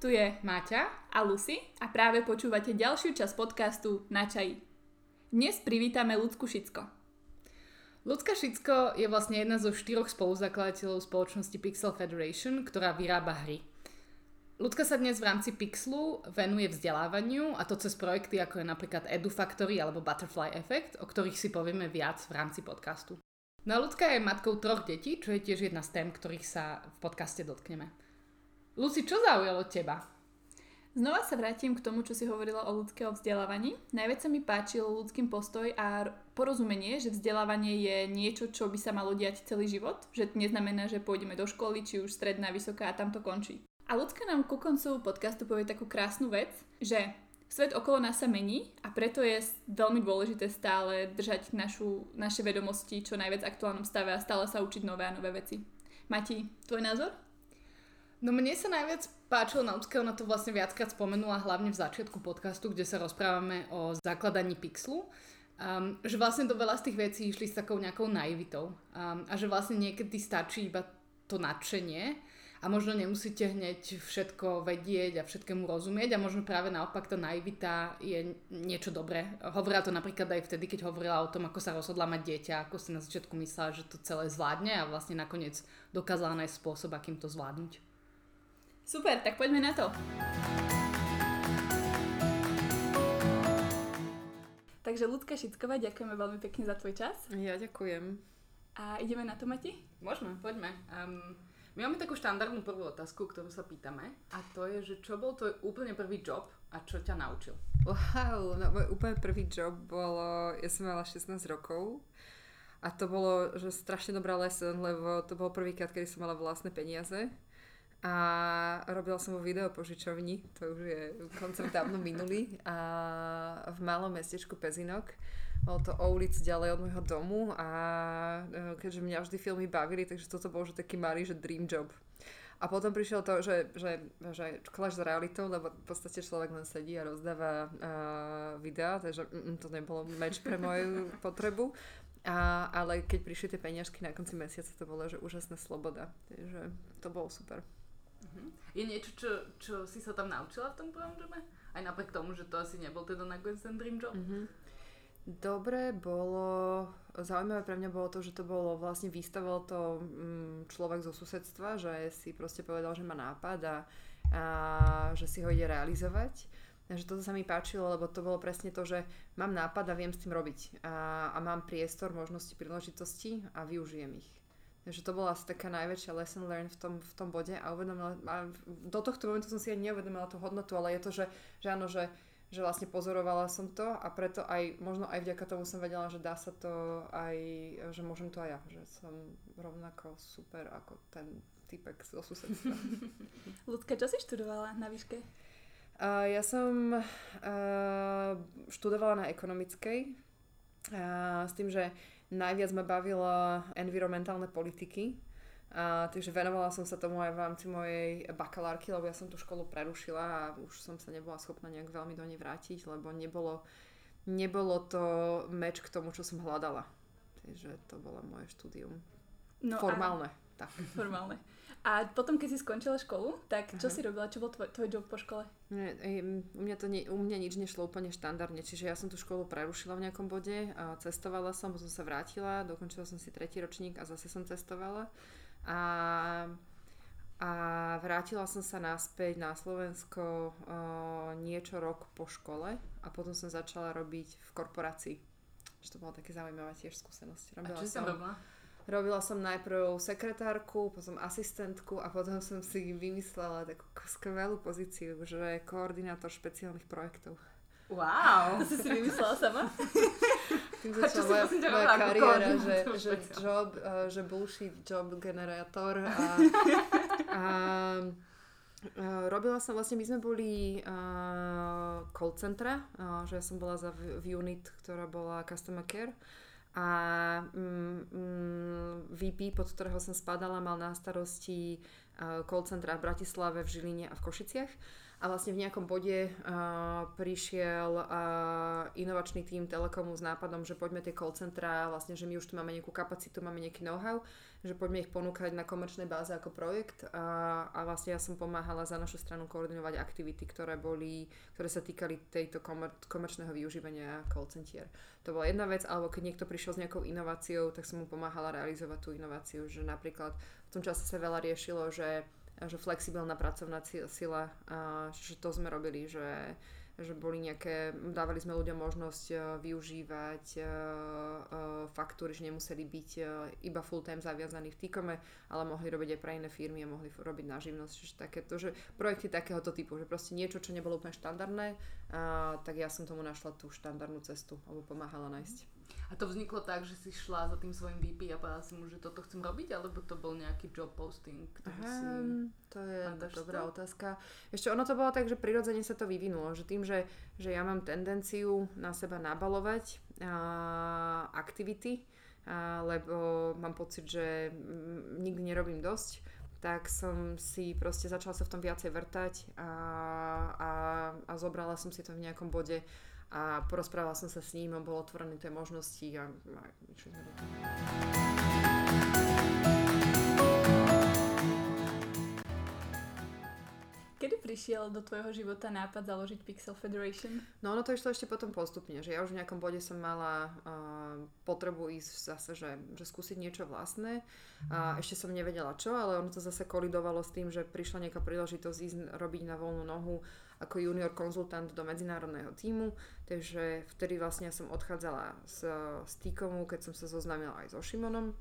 tu je Máťa a Lucy a práve počúvate ďalšiu časť podcastu Na čaji. Dnes privítame Ľudsku Šicko. Ľudská Šicko je vlastne jedna zo štyroch spoluzakladateľov spoločnosti Pixel Federation, ktorá vyrába hry. Ľudka sa dnes v rámci Pixelu venuje vzdelávaniu a to cez projekty ako je napríklad EduFactory alebo Butterfly Effect, o ktorých si povieme viac v rámci podcastu. No a Ľudka je matkou troch detí, čo je tiež jedna z tém, ktorých sa v podcaste dotkneme. Lucy, čo zaujalo teba? Znova sa vrátim k tomu, čo si hovorila o ľudského vzdelávaní. Najviac sa mi páčil ľudským postoj a porozumenie, že vzdelávanie je niečo, čo by sa malo diať celý život. Že neznamená, že pôjdeme do školy, či už stredná, vysoká a tam to končí. A ľudská nám ku koncu podcastu povie takú krásnu vec, že svet okolo nás sa mení a preto je veľmi dôležité stále držať našu, naše vedomosti čo najviac aktuálnom stave a stále sa učiť nové a nové veci. Mati, tvoj názor? No mne sa najviac páčilo na ľudské, ona to vlastne viackrát spomenula, hlavne v začiatku podcastu, kde sa rozprávame o zakladaní Pixlu. Um, že vlastne do veľa z tých vecí išli s takou nejakou naivitou. Um, a že vlastne niekedy stačí iba to nadšenie a možno nemusíte hneď všetko vedieť a všetkému rozumieť a možno práve naopak tá naivita je niečo dobré. Hovorila to napríklad aj vtedy, keď hovorila o tom, ako sa rozhodla mať dieťa, ako si na začiatku myslela, že to celé zvládne a vlastne nakoniec dokázala nájsť spôsob, akým to zvládnuť. Super, tak poďme na to. Takže Ľudka Šicková, ďakujeme veľmi pekne za tvoj čas. Ja ďakujem. A ideme na to, Mati? Môžeme, poďme. Um, my máme takú štandardnú prvú otázku, ktorú sa pýtame. A to je, že čo bol tvoj úplne prvý job a čo ťa naučil? Wow, no môj úplne prvý job bolo, ja som mala 16 rokov. A to bolo, že strašne dobrá lesson, lebo to bol prvýkrát, kedy som mala vlastné peniaze a robila som vo videopožičovni, to už je koncept dávno minulý, a v malom mestečku Pezinok. Bolo to o ulic ďalej od môjho domu a e, keďže mňa vždy filmy bavili, takže toto bol že taký malý, že dream job. A potom prišiel to, že, že, že clash s realitou, lebo v podstate človek len sedí a rozdáva uh, videá, takže mm, to nebolo meč pre moju potrebu. A, ale keď prišli tie peniažky na konci mesiaca, to bolo, že úžasná sloboda. Takže to bolo super. Uh-huh. Je niečo, čo, čo si sa tam naučila v tom prvom jobe? Aj napriek tomu, že to asi nebol teda nakoniec ten dream job? Uh-huh. Dobre bolo, zaujímavé pre mňa bolo to, že to bolo vlastne vystavil to um, človek zo susedstva, že si proste povedal, že má nápad a, a že si ho ide realizovať. Takže toto sa mi páčilo, lebo to bolo presne to, že mám nápad a viem s tým robiť. A, a mám priestor, možnosti, príležitosti a využijem ich. Takže to bola asi taká najväčšia lesson learned v tom, v tom bode a uvedomila, a do tohto momentu som si ani neuvedomila tú hodnotu, ale je to, že, že áno, že, že vlastne pozorovala som to a preto aj, možno aj vďaka tomu som vedela, že dá sa to aj, že môžem to aj ja, že som rovnako super ako ten typek zo susedstva. Ľudka, čo si študovala na výške? Uh, ja som uh, študovala na ekonomickej s tým, že Najviac ma bavila environmentálne politiky, a, takže venovala som sa tomu aj v rámci mojej bakalárky, lebo ja som tú školu prerušila a už som sa nebola schopná nejak veľmi do nej vrátiť, lebo nebolo, nebolo to meč k tomu, čo som hľadala. Takže to bolo moje štúdium. No Formálne. A... Tak. Formálne. A potom, keď si skončila školu, tak čo Aha. si robila? Čo bol tvoj, tvoj job po škole? Nie, u, mňa to nie, u mňa nič nešlo úplne štandardne, čiže ja som tú školu prerušila v nejakom bode, cestovala som, potom sa vrátila, dokončila som si tretí ročník a zase som cestovala. A, a vrátila som sa naspäť na Slovensko o, niečo rok po škole a potom som začala robiť v korporácii. Že to bola také zaujímavá tiež skúsenosť. Robila a čo som, robila? Robila som najprv sekretárku, potom asistentku a potom som si vymyslela takú skvelú pozíciu, že je koordinátor špeciálnych projektov. Wow! To si si vymyslela sama? Tým začala moja, moja kariéra, že, že job, uh, že bullshit job generátor a, a Uh, robila som, vlastne my sme boli uh, call centra, uh, že ja som bola za v, v unit, ktorá bola customer care a mm, mm, VP, pod ktorého som spadala, mal na starosti call centra v Bratislave, v Žiline a v Košiciach a vlastne v nejakom bode uh, prišiel uh, inovačný tým Telekomu s nápadom, že poďme tie call centra, vlastne, že my už tu máme nejakú kapacitu, máme nejaký know-how, že poďme ich ponúkať na komerčnej báze ako projekt a, a vlastne ja som pomáhala za našu stranu koordinovať aktivity, ktoré boli, ktoré sa týkali tejto komer- komerčného využívania call centier. To bola jedna vec, alebo keď niekto prišiel s nejakou inováciou, tak som mu pomáhala realizovať tú inováciu, že napríklad v tom čase sa veľa riešilo, že že flexibilná pracovná sila, že to sme robili, že, že boli nejaké, dávali sme ľuďom možnosť e, využívať e, e, faktúry, že nemuseli byť iba full time zaviazaní v Tikome, ale mohli robiť aj pre iné firmy a mohli robiť na živnosť. Čiže takéto, že projekty takéhoto typu, že proste niečo, čo nebolo úplne štandardné, tak ja som tomu našla tú štandardnú cestu alebo pomáhala nájsť. A to vzniklo tak, že si šla za tým svojim VP a povedala si mu, že toto chcem robiť, alebo to bol nejaký job posting, ktorý Aha, si... To je dobrá to? otázka. Ešte ono to bolo tak, že prirodzene sa to vyvinulo, že tým, že, že ja mám tendenciu na seba nabalovať a, aktivity, a, lebo mám pocit, že m, nikdy nerobím dosť, tak som si proste začala sa v tom viacej vrtať a, a, a zobrala som si to v nejakom bode a porozprávala som sa s ním, on bol otvorený tej možnosti a, a išli sme do toho. Kedy prišiel do tvojho života nápad založiť Pixel Federation? No ono to išlo ešte potom postupne, že ja už v nejakom bode som mala uh, potrebu ísť zase, že, že skúsiť niečo vlastné. A ešte som nevedela čo, ale ono to zase kolidovalo s tým, že prišla nejaká príležitosť ísť robiť na voľnú nohu ako junior konzultant do medzinárodného týmu, takže vtedy vlastne som odchádzala z, z T-komu, keď som sa zoznámila aj so Šimonom.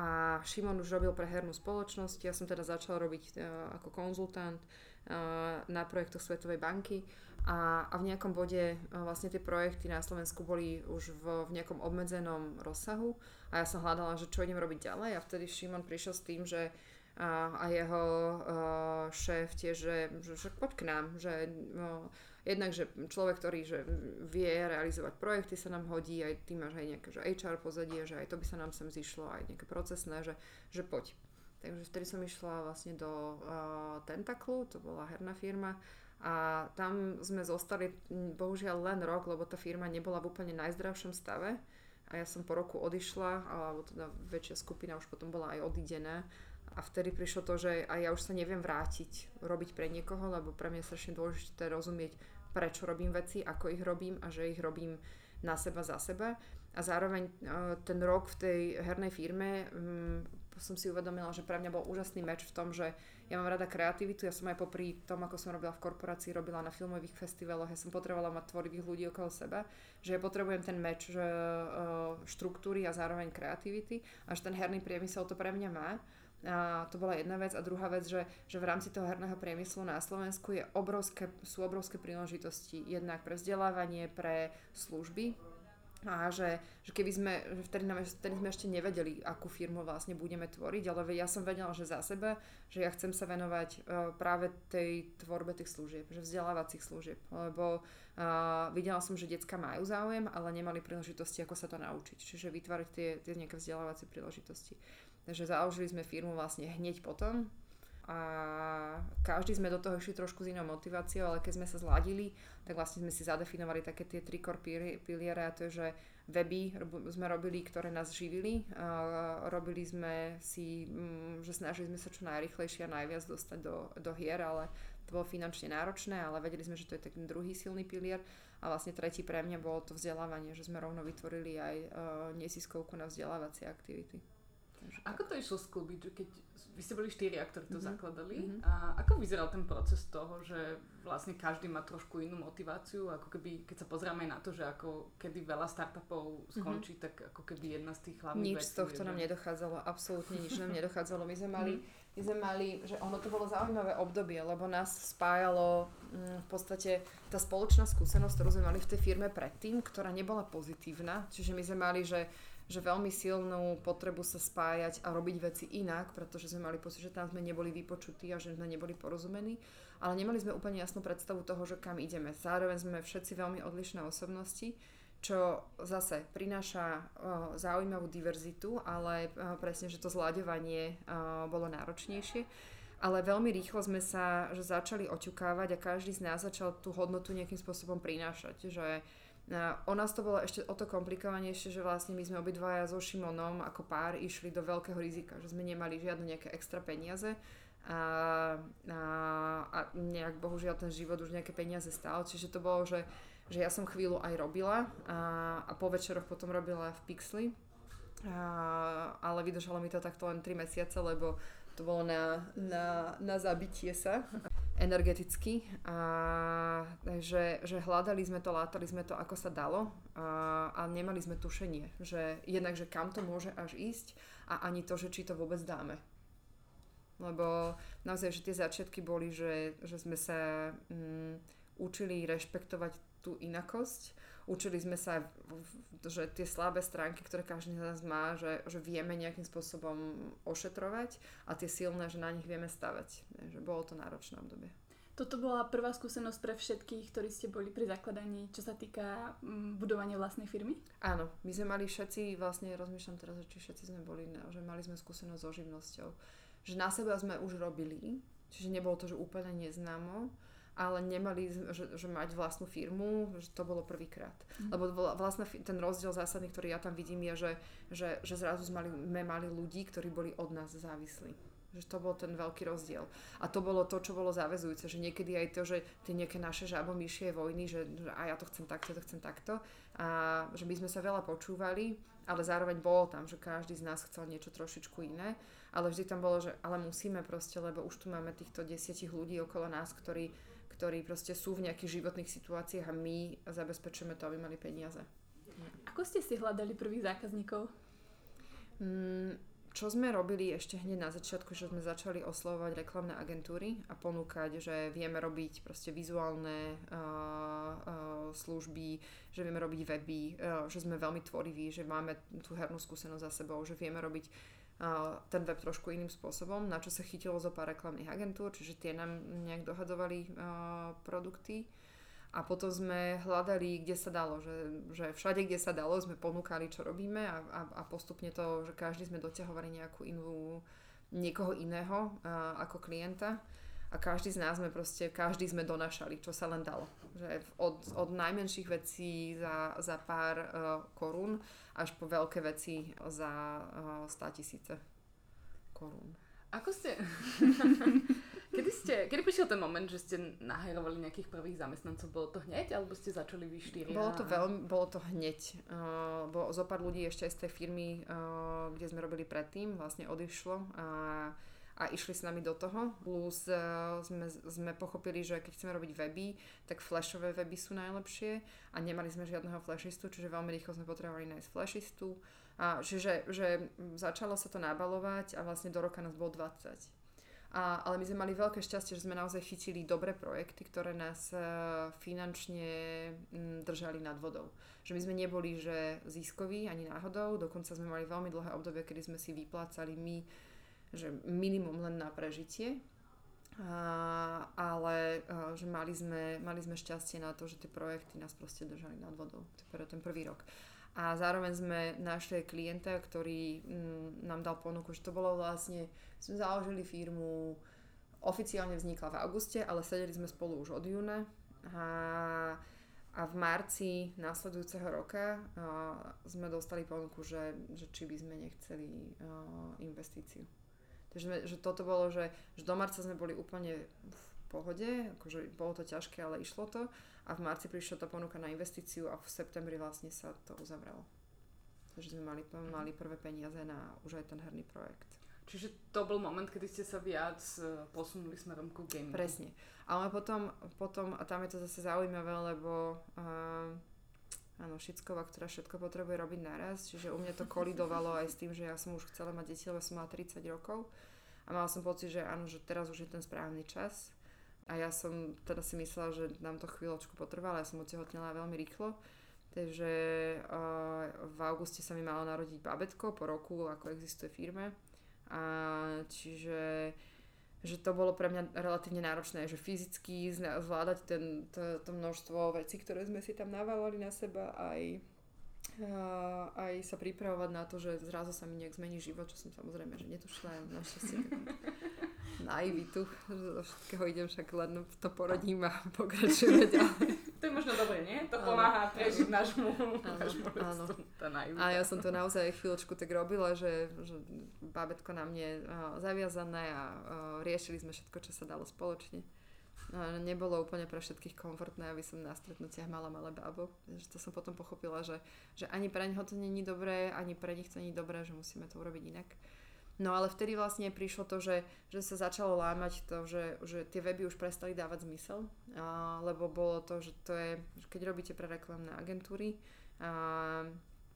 A Šimon už robil pre hernú spoločnosť, ja som teda začala robiť uh, ako konzultant uh, na projektoch Svetovej banky. A, a v nejakom bode uh, vlastne tie projekty na Slovensku boli už v, v nejakom obmedzenom rozsahu. A ja som hľadala, že čo idem robiť ďalej. A vtedy Šimon prišiel s tým, že a, a jeho uh, šéf tiež, že, že, že poď k nám, že uh, jednak, že človek, ktorý že vie realizovať projekty sa nám hodí, aj ty máš aj nejaké že HR pozadie, že aj to by sa nám sem zišlo, aj nejaké procesné, že, že poď. Takže vtedy som išla vlastne do uh, Tentaklu, to bola herná firma a tam sme zostali bohužiaľ len rok, lebo tá firma nebola v úplne najzdravšom stave a ja som po roku odišla, alebo teda väčšia skupina už potom bola aj odidená a vtedy prišlo to, že aj ja už sa neviem vrátiť robiť pre niekoho, lebo pre mňa je strašne dôležité rozumieť, prečo robím veci, ako ich robím a že ich robím na seba za seba. A zároveň e, ten rok v tej hernej firme um, som si uvedomila, že pre mňa bol úžasný meč v tom, že ja mám rada kreativitu, ja som aj popri tom, ako som robila v korporácii, robila na filmových festivaloch, ja som potrebovala mať tvorivých ľudí okolo seba, že ja potrebujem ten meč uh, štruktúry a zároveň kreativity a že ten herný priemysel to pre mňa má a to bola jedna vec. A druhá vec, že, že v rámci toho herného priemyslu na Slovensku je obrovské, sú obrovské príležitosti jednak pre vzdelávanie, pre služby, a že, že keby sme, že vtedy, nám, vtedy sme ešte nevedeli, akú firmu vlastne budeme tvoriť, ale ja som vedela, že za seba, že ja chcem sa venovať uh, práve tej tvorbe tých služieb, že vzdelávacích služieb, lebo uh, videla som, že decka majú záujem, ale nemali príležitosti, ako sa to naučiť, čiže vytvárať tie, tie nejaké vzdelávacie príležitosti. Takže založili sme firmu vlastne hneď potom a každý sme do toho išli trošku s inou motiváciou, ale keď sme sa zladili, tak vlastne sme si zadefinovali také tie tri core piliere a to je, že weby sme robili, ktoré nás živili. robili sme si, mm, že snažili sme sa čo najrychlejšie a najviac dostať do, do hier, ale to bolo finančne náročné, ale vedeli sme, že to je ten druhý silný pilier. A vlastne tretí pre mňa bolo to vzdelávanie, že sme rovno vytvorili aj uh, nesiskovku na vzdelávacie aktivity. Ako to išlo sklbiť, že keď vy ste boli štyria, ktorí to mm-hmm. zakladali mm-hmm. a ako vyzeral ten proces toho, že vlastne každý má trošku inú motiváciu, ako keby, keď sa pozrieme na to, že ako kedy veľa startupov mhm. skončí, mm-hmm. tak ako keby jedna z tých hlavných nič z tohto nám nedochádzalo, absolútne nič nám nedochádzalo. My sme mali, mm-hmm. my sme mali, že ono to bolo zaujímavé obdobie, lebo nás spájalo mm, v podstate tá spoločná skúsenosť, ktorú sme mali v tej firme predtým, ktorá nebola pozitívna. Čiže my sme mali, že že veľmi silnú potrebu sa spájať a robiť veci inak, pretože sme mali pocit, že tam sme neboli vypočutí a že sme neboli porozumení, ale nemali sme úplne jasnú predstavu toho, že kam ideme. Zároveň sme všetci veľmi odlišné osobnosti, čo zase prináša uh, zaujímavú diverzitu, ale uh, presne, že to zľadovanie uh, bolo náročnejšie. ale veľmi rýchlo sme sa že začali oťukávať a každý z nás začal tú hodnotu nejakým spôsobom prinášať, že O nás to bolo ešte o to komplikovanejšie, že vlastne my sme obidvaja so Šimonom ako pár išli do veľkého rizika, že sme nemali žiadne nejaké extra peniaze. A, a, a nejak bohužiaľ ten život už nejaké peniaze stál, čiže to bolo, že, že ja som chvíľu aj robila a, a po večeroch potom robila v Pixli, a, ale vydržalo mi to takto len 3 mesiace, lebo to bolo na, na, na zabitie sa energeticky a že, že hľadali sme to, látali sme to, ako sa dalo a, a nemali sme tušenie, že jednak, že kam to môže až ísť a ani to, že či to vôbec dáme. Lebo naozaj, že tie začiatky boli, že, že sme sa mm, učili rešpektovať tú inakosť Učili sme sa, že tie slabé stránky, ktoré každý z nás má, že, že vieme nejakým spôsobom ošetrovať a tie silné, že na nich vieme stavať. Že bolo to náročné obdobie. Toto bola prvá skúsenosť pre všetkých, ktorí ste boli pri zakladaní, čo sa týka mm, budovania vlastnej firmy? Áno, my sme mali všetci, vlastne rozmýšľam teraz, či všetci sme boli, že mali sme skúsenosť so živnosťou. Že na seba sme už robili, čiže nebolo to, že úplne neznámo, ale nemali, že, že mať vlastnú firmu, že to bolo prvýkrát. Mm. Lebo vlastne ten rozdiel zásadný, ktorý ja tam vidím, je, že, že, že zrazu sme mali, sme mali ľudí, ktorí boli od nás závislí. Že to bol ten veľký rozdiel. A to bolo to, čo bolo záväzujúce, že niekedy aj to, že tie nejaké naše žabomíšie vojny, že, že a ja to chcem takto, to chcem takto. A že my sme sa veľa počúvali, ale zároveň bolo tam, že každý z nás chcel niečo trošičku iné. Ale vždy tam bolo, že ale musíme proste, lebo už tu máme týchto desiatich ľudí okolo nás, ktorí ktorí proste sú v nejakých životných situáciách a my zabezpečujeme to, aby mali peniaze. Ako ste si hľadali prvých zákazníkov? Mm, čo sme robili ešte hneď na začiatku, že sme začali oslovovať reklamné agentúry a ponúkať, že vieme robiť proste vizuálne uh, uh, služby, že vieme robiť weby, uh, že sme veľmi tvoriví, že máme tú hernú skúsenosť za sebou, že vieme robiť ten web trošku iným spôsobom, na čo sa chytilo zo pár reklamných agentúr, čiže tie nám nejak dohadovali produkty. A potom sme hľadali, kde sa dalo, že, že všade, kde sa dalo, sme ponúkali, čo robíme a, a, a postupne to, že každý sme doťahovali nejakú inú, niekoho iného a, ako klienta a každý z nás sme proste, každý sme donašali, čo sa len dalo. Že od, od najmenších vecí za, za pár uh, korún až po veľké veci za uh, 100 tisíce korún. Ako ste... kedy, ste, kedy prišiel ten moment, že ste nahajrovali nejakých prvých zamestnancov? Bolo to hneď, alebo ste začali vy štyri? Bolo to, veľmi, bolo to hneď. Uh, bolo zo pár ľudí ešte z tej firmy, uh, kde sme robili predtým, vlastne odišlo. Uh, a išli s nami do toho. Plus uh, sme, sme pochopili, že keď chceme robiť weby, tak flashové weby sú najlepšie a nemali sme žiadneho flashistu, čiže veľmi rýchlo sme potrebovali nájsť flashistu. A, čiže že začalo sa to nabalovať a vlastne do roka nás bolo 20. A, ale my sme mali veľké šťastie, že sme naozaj chytili dobré projekty, ktoré nás uh, finančne m, držali nad vodou. Že my sme neboli že ziskoví ani náhodou, dokonca sme mali veľmi dlhé obdobie, kedy sme si vyplácali my že minimum len na prežitie, a, ale a, že mali sme, mali sme šťastie na to, že tie projekty nás proste držali nad vodou pre ten prvý rok. A zároveň sme našli klienta, ktorý mm, nám dal ponuku, že to bolo vlastne, sme založili firmu, oficiálne vznikla v auguste, ale sedeli sme spolu už od júna a, a v marci následujúceho roka a, sme dostali ponuku, že, že či by sme nechceli a, investíciu. Takže sme, že toto bolo, že, že do marca sme boli úplne pohode, akože bolo to ťažké, ale išlo to a v marci prišla tá ponuka na investíciu a v septembri vlastne sa to uzavrelo. Takže sme mali, mali prvé peniaze na už aj ten herný projekt. Čiže to bol moment, kedy ste sa viac e, posunuli smerom ku gamingu. Presne. Ale potom, potom, a tam je to zase zaujímavé, lebo uh, áno, Šicková, ktorá všetko potrebuje robiť naraz, čiže u mňa to kolidovalo aj s tým, že ja som už chcela mať deti, lebo som mala 30 rokov a mala som pocit, že áno, že teraz už je ten správny čas a ja som teda si myslela, že nám to chvíľočku potrvá, ja som otehotnela veľmi rýchlo, takže uh, v auguste sa mi malo narodiť babetko po roku, ako existuje firme. A čiže že to bolo pre mňa relatívne náročné, že fyzicky zvládať ten, to, to množstvo vecí, ktoré sme si tam navávali na seba, aj aj sa pripravovať na to, že zrazu sa mi nejak zmení život, čo som samozrejme, že netušila našťastie naivitu, že zo všetkého idem však len to porodím a pokračujeme ďalej. To je možno dobre, nie? To pomáha prežiť nášmu, áno. A ja som to naozaj chvíľočku tak robila, že, že bábetko na mne uh, zaviazané a uh, riešili sme všetko, čo sa dalo spoločne. No, nebolo úplne pre všetkých komfortné, aby som na stretnutiach mala malé bábo. To som potom pochopila, že, že ani pre neho to není dobré, ani pre nich to není dobré, že musíme to urobiť inak. No ale vtedy vlastne prišlo to, že, že sa začalo lámať to, že, že tie weby už prestali dávať zmysel, a, lebo bolo to, že to je, že keď robíte pre reklamné agentúry, a,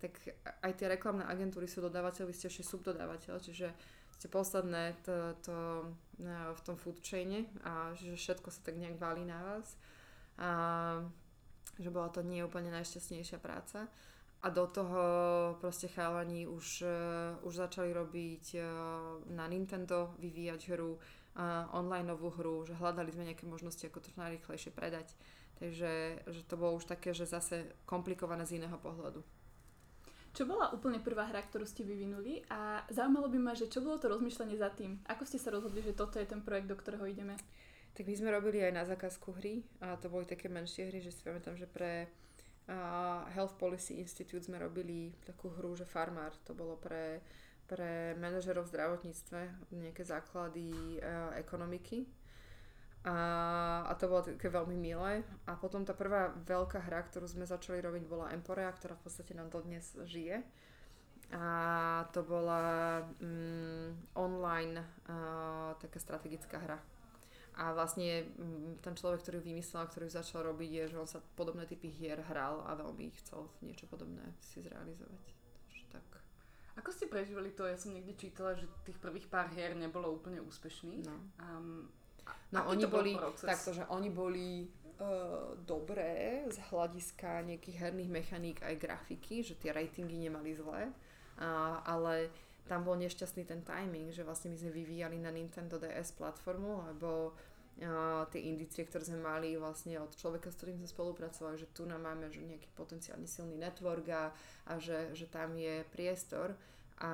tak aj tie reklamné agentúry sú dodávateľ, vy ste ešte subdodávateľ, čiže ste posledné to, to, no, v tom food chaine a že všetko sa tak nejak valí na vás. A, že bola to nie úplne najšťastnejšia práca a do toho proste chalani už, uh, už začali robiť uh, na Nintendo, vyvíjať hru, online novú hru, že hľadali sme nejaké možnosti, ako to najrychlejšie predať. Takže že to bolo už také, že zase komplikované z iného pohľadu. Čo bola úplne prvá hra, ktorú ste vyvinuli a zaujímalo by ma, že čo bolo to rozmýšľanie za tým? Ako ste sa rozhodli, že toto je ten projekt, do ktorého ideme? Tak my sme robili aj na zákazku hry a to boli také menšie hry, že si pamätám, že pre Health Policy Institute sme robili takú hru, že Farmár, to bolo pre, pre manažerov v zdravotníctve, nejaké základy ekonomiky. A, a to bolo také veľmi milé. A potom tá prvá veľká hra, ktorú sme začali robiť, bola Emporea, ktorá v podstate nám dodnes žije. A to bola um, online uh, taká strategická hra a vlastne mm, ten človek, ktorý vymyslel ktorý začal robiť, je, že on sa podobné typy hier hral a veľmi chcel niečo podobné si zrealizovať. Takže tak. Ako ste prežívali to? Ja som niekde čítala, že tých prvých pár hier nebolo úplne úspešných. No, um, no oni boli proces? takto, že oni boli uh, dobré z hľadiska nejakých herných mechaník aj grafiky, že tie ratingy nemali zlé, uh, ale tam bol nešťastný ten timing, že vlastne my sme vyvíjali na Nintendo DS platformu, lebo uh, tie indície, ktoré sme mali vlastne od človeka, s ktorým sme spolupracovali, že tu nám máme že nejaký potenciálne silný network a, a že, že tam je priestor. A,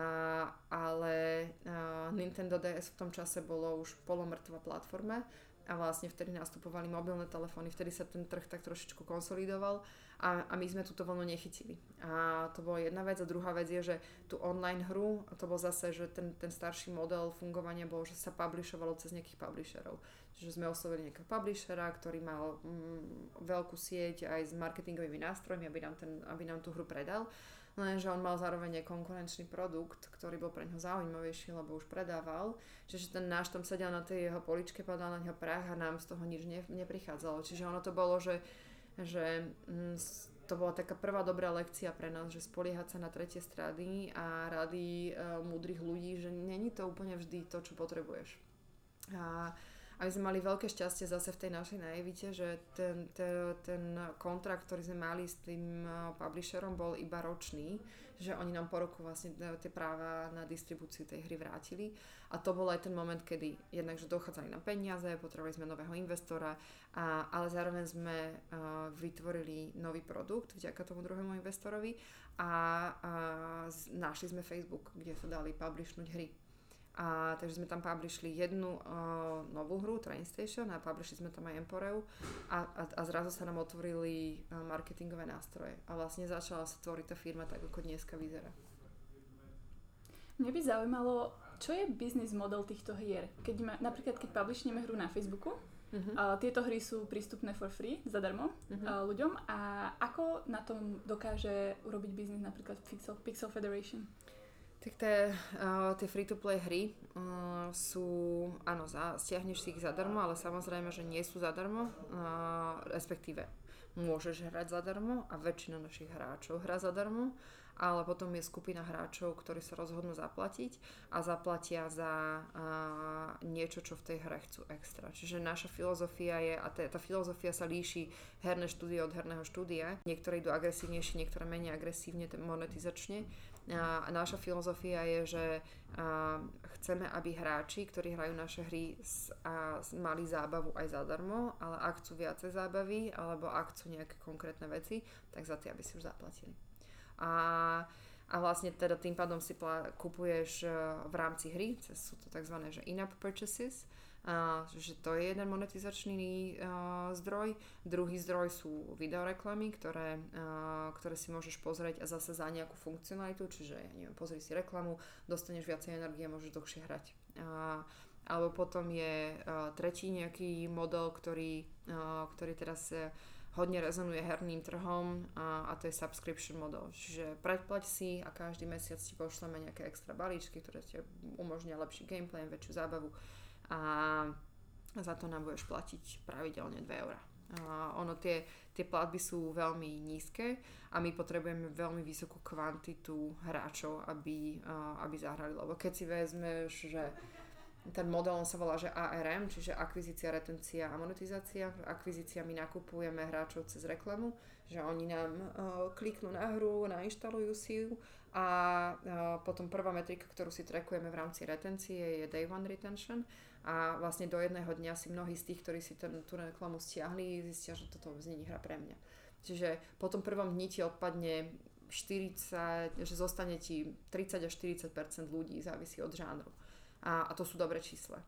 ale uh, Nintendo DS v tom čase bolo už polomrtvá platforma a vlastne vtedy nastupovali mobilné telefóny, vtedy sa ten trh tak trošičku konsolidoval a, a my sme túto vlnu nechytili. A to bola jedna vec. A druhá vec je, že tú online hru, to bol zase, že ten, ten starší model fungovania bol, že sa publishovalo cez nejakých publisherov. Čiže sme oslovili nejakého publishera, ktorý mal mm, veľkú sieť aj s marketingovými nástrojmi, aby nám, ten, aby nám tú hru predal. Lenže on mal zároveň aj konkurenčný produkt, ktorý bol pre neho zaujímavejší, lebo už predával. Čiže ten náš tam sedel na tej jeho poličke, padal na neho prach a nám z toho nič ne, neprichádzalo. Čiže ono to bolo, že že mm, to bola taká prvá dobrá lekcia pre nás, že spoliehať sa na tretie strany a rady e, múdrych ľudí, že není to úplne vždy to, čo potrebuješ. A, a my sme mali veľké šťastie zase v tej našej naivite, že ten, ten, ten kontrakt, ktorý sme mali s tým e, publisherom, bol iba ročný, že oni nám po roku vlastne e, tie práva na distribúciu tej hry vrátili. A to bol aj ten moment, kedy jednak, že dochádzali na peniaze, potrebovali sme nového investora, a, ale zároveň sme uh, vytvorili nový produkt vďaka tomu druhému investorovi a, a našli sme Facebook, kde sa dali publishnúť hry. A, takže sme tam publishli jednu uh, novú hru, Train Station, a publishli sme tam aj Emporeu a, a, a zrazu sa nám otvorili uh, marketingové nástroje. A vlastne začala sa tvoriť tá firma tak, ako dneska vyzerá. Mňa by zaujímalo, čo je biznis model týchto hier? Keď ma, napríklad, keď publishneme hru na Facebooku, uh-huh. tieto hry sú prístupné for free, zadarmo uh-huh. ľuďom a ako na tom dokáže urobiť biznis napríklad Pixel, Pixel Federation? Tak tie, uh, tie free-to-play hry uh, sú, áno, za, stiahneš si ich zadarmo, ale samozrejme, že nie sú zadarmo, uh, respektíve môžeš hrať zadarmo a väčšina našich hráčov hrá zadarmo ale potom je skupina hráčov, ktorí sa rozhodnú zaplatiť a zaplatia za a, niečo, čo v tej hre chcú extra. Čiže naša filozofia je, a tá, tá filozofia sa líši herné štúdie od herného štúdia. Niektoré idú agresívnejšie, niektoré menej agresívne, monetizačne. A, naša filozofia je, že chceme, aby hráči, ktorí hrajú naše hry, mali zábavu aj zadarmo, ale ak chcú viacej zábavy, alebo ak chcú nejaké konkrétne veci, tak za tie, aby si už zaplatili. A, a vlastne teda tým pádom si plá, kupuješ v rámci hry, sú to tzv. In-app purchases, a, že to je jeden monetizačný uh, zdroj. Druhý zdroj sú videoreklamy, ktoré, uh, ktoré si môžeš pozrieť a zase za nejakú funkcionalitu, čiže ja neviem, pozri si reklamu, dostaneš viacej energie a môžeš dlhšie hrať. Uh, alebo potom je uh, tretí nejaký model, ktorý, ktorý teraz hodne rezonuje herným trhom a, a to je subscription model. Čiže predplať si a každý mesiac ti pošleme nejaké extra balíčky, ktoré ti umožnia lepší gameplay, väčšiu zábavu a za to nám budeš platiť pravidelne 2 eurá. Ono tie, tie platby sú veľmi nízke a my potrebujeme veľmi vysokú kvantitu hráčov, aby, aby zahrali. Lebo keď si vezmeš, že ten model on sa volá, že ARM, čiže akvizícia, retencia a monetizácia. Akvizícia my nakupujeme hráčov cez reklamu, že oni nám uh, kliknú na hru, nainštalujú si ju a uh, potom prvá metrika, ktorú si trekujeme v rámci retencie je day one retention a vlastne do jedného dňa si mnohí z tých, ktorí si ten, tú reklamu stiahli, zistia, že toto není hra pre mňa. Čiže po tom prvom dni ti odpadne 40, že zostane ti 30 až 40% ľudí, závisí od žánru a, a to sú dobré čísla.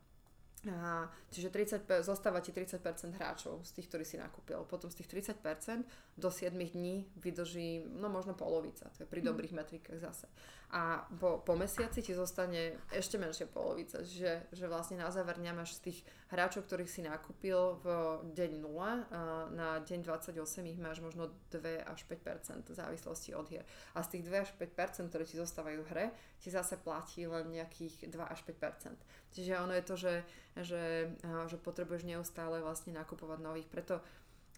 A, čiže 30, zostáva ti 30% hráčov z tých, ktorí si nakúpil. Potom z tých 30% do 7 dní vydrží, no možno polovica, to je pri hm. dobrých metrikách zase. A po, po mesiaci ti zostane ešte menšia polovica, že, že vlastne na záver nemáš z tých hráčov, ktorých si nakúpil v deň 0, na deň 28 ich máš možno 2 až 5% v závislosti od hier. A z tých 2 až 5%, ktoré ti zostávajú v hre, ti zase platí len nejakých 2 až 5%. Čiže ono je to, že, že, že potrebuješ neustále vlastne nakupovať nových. Preto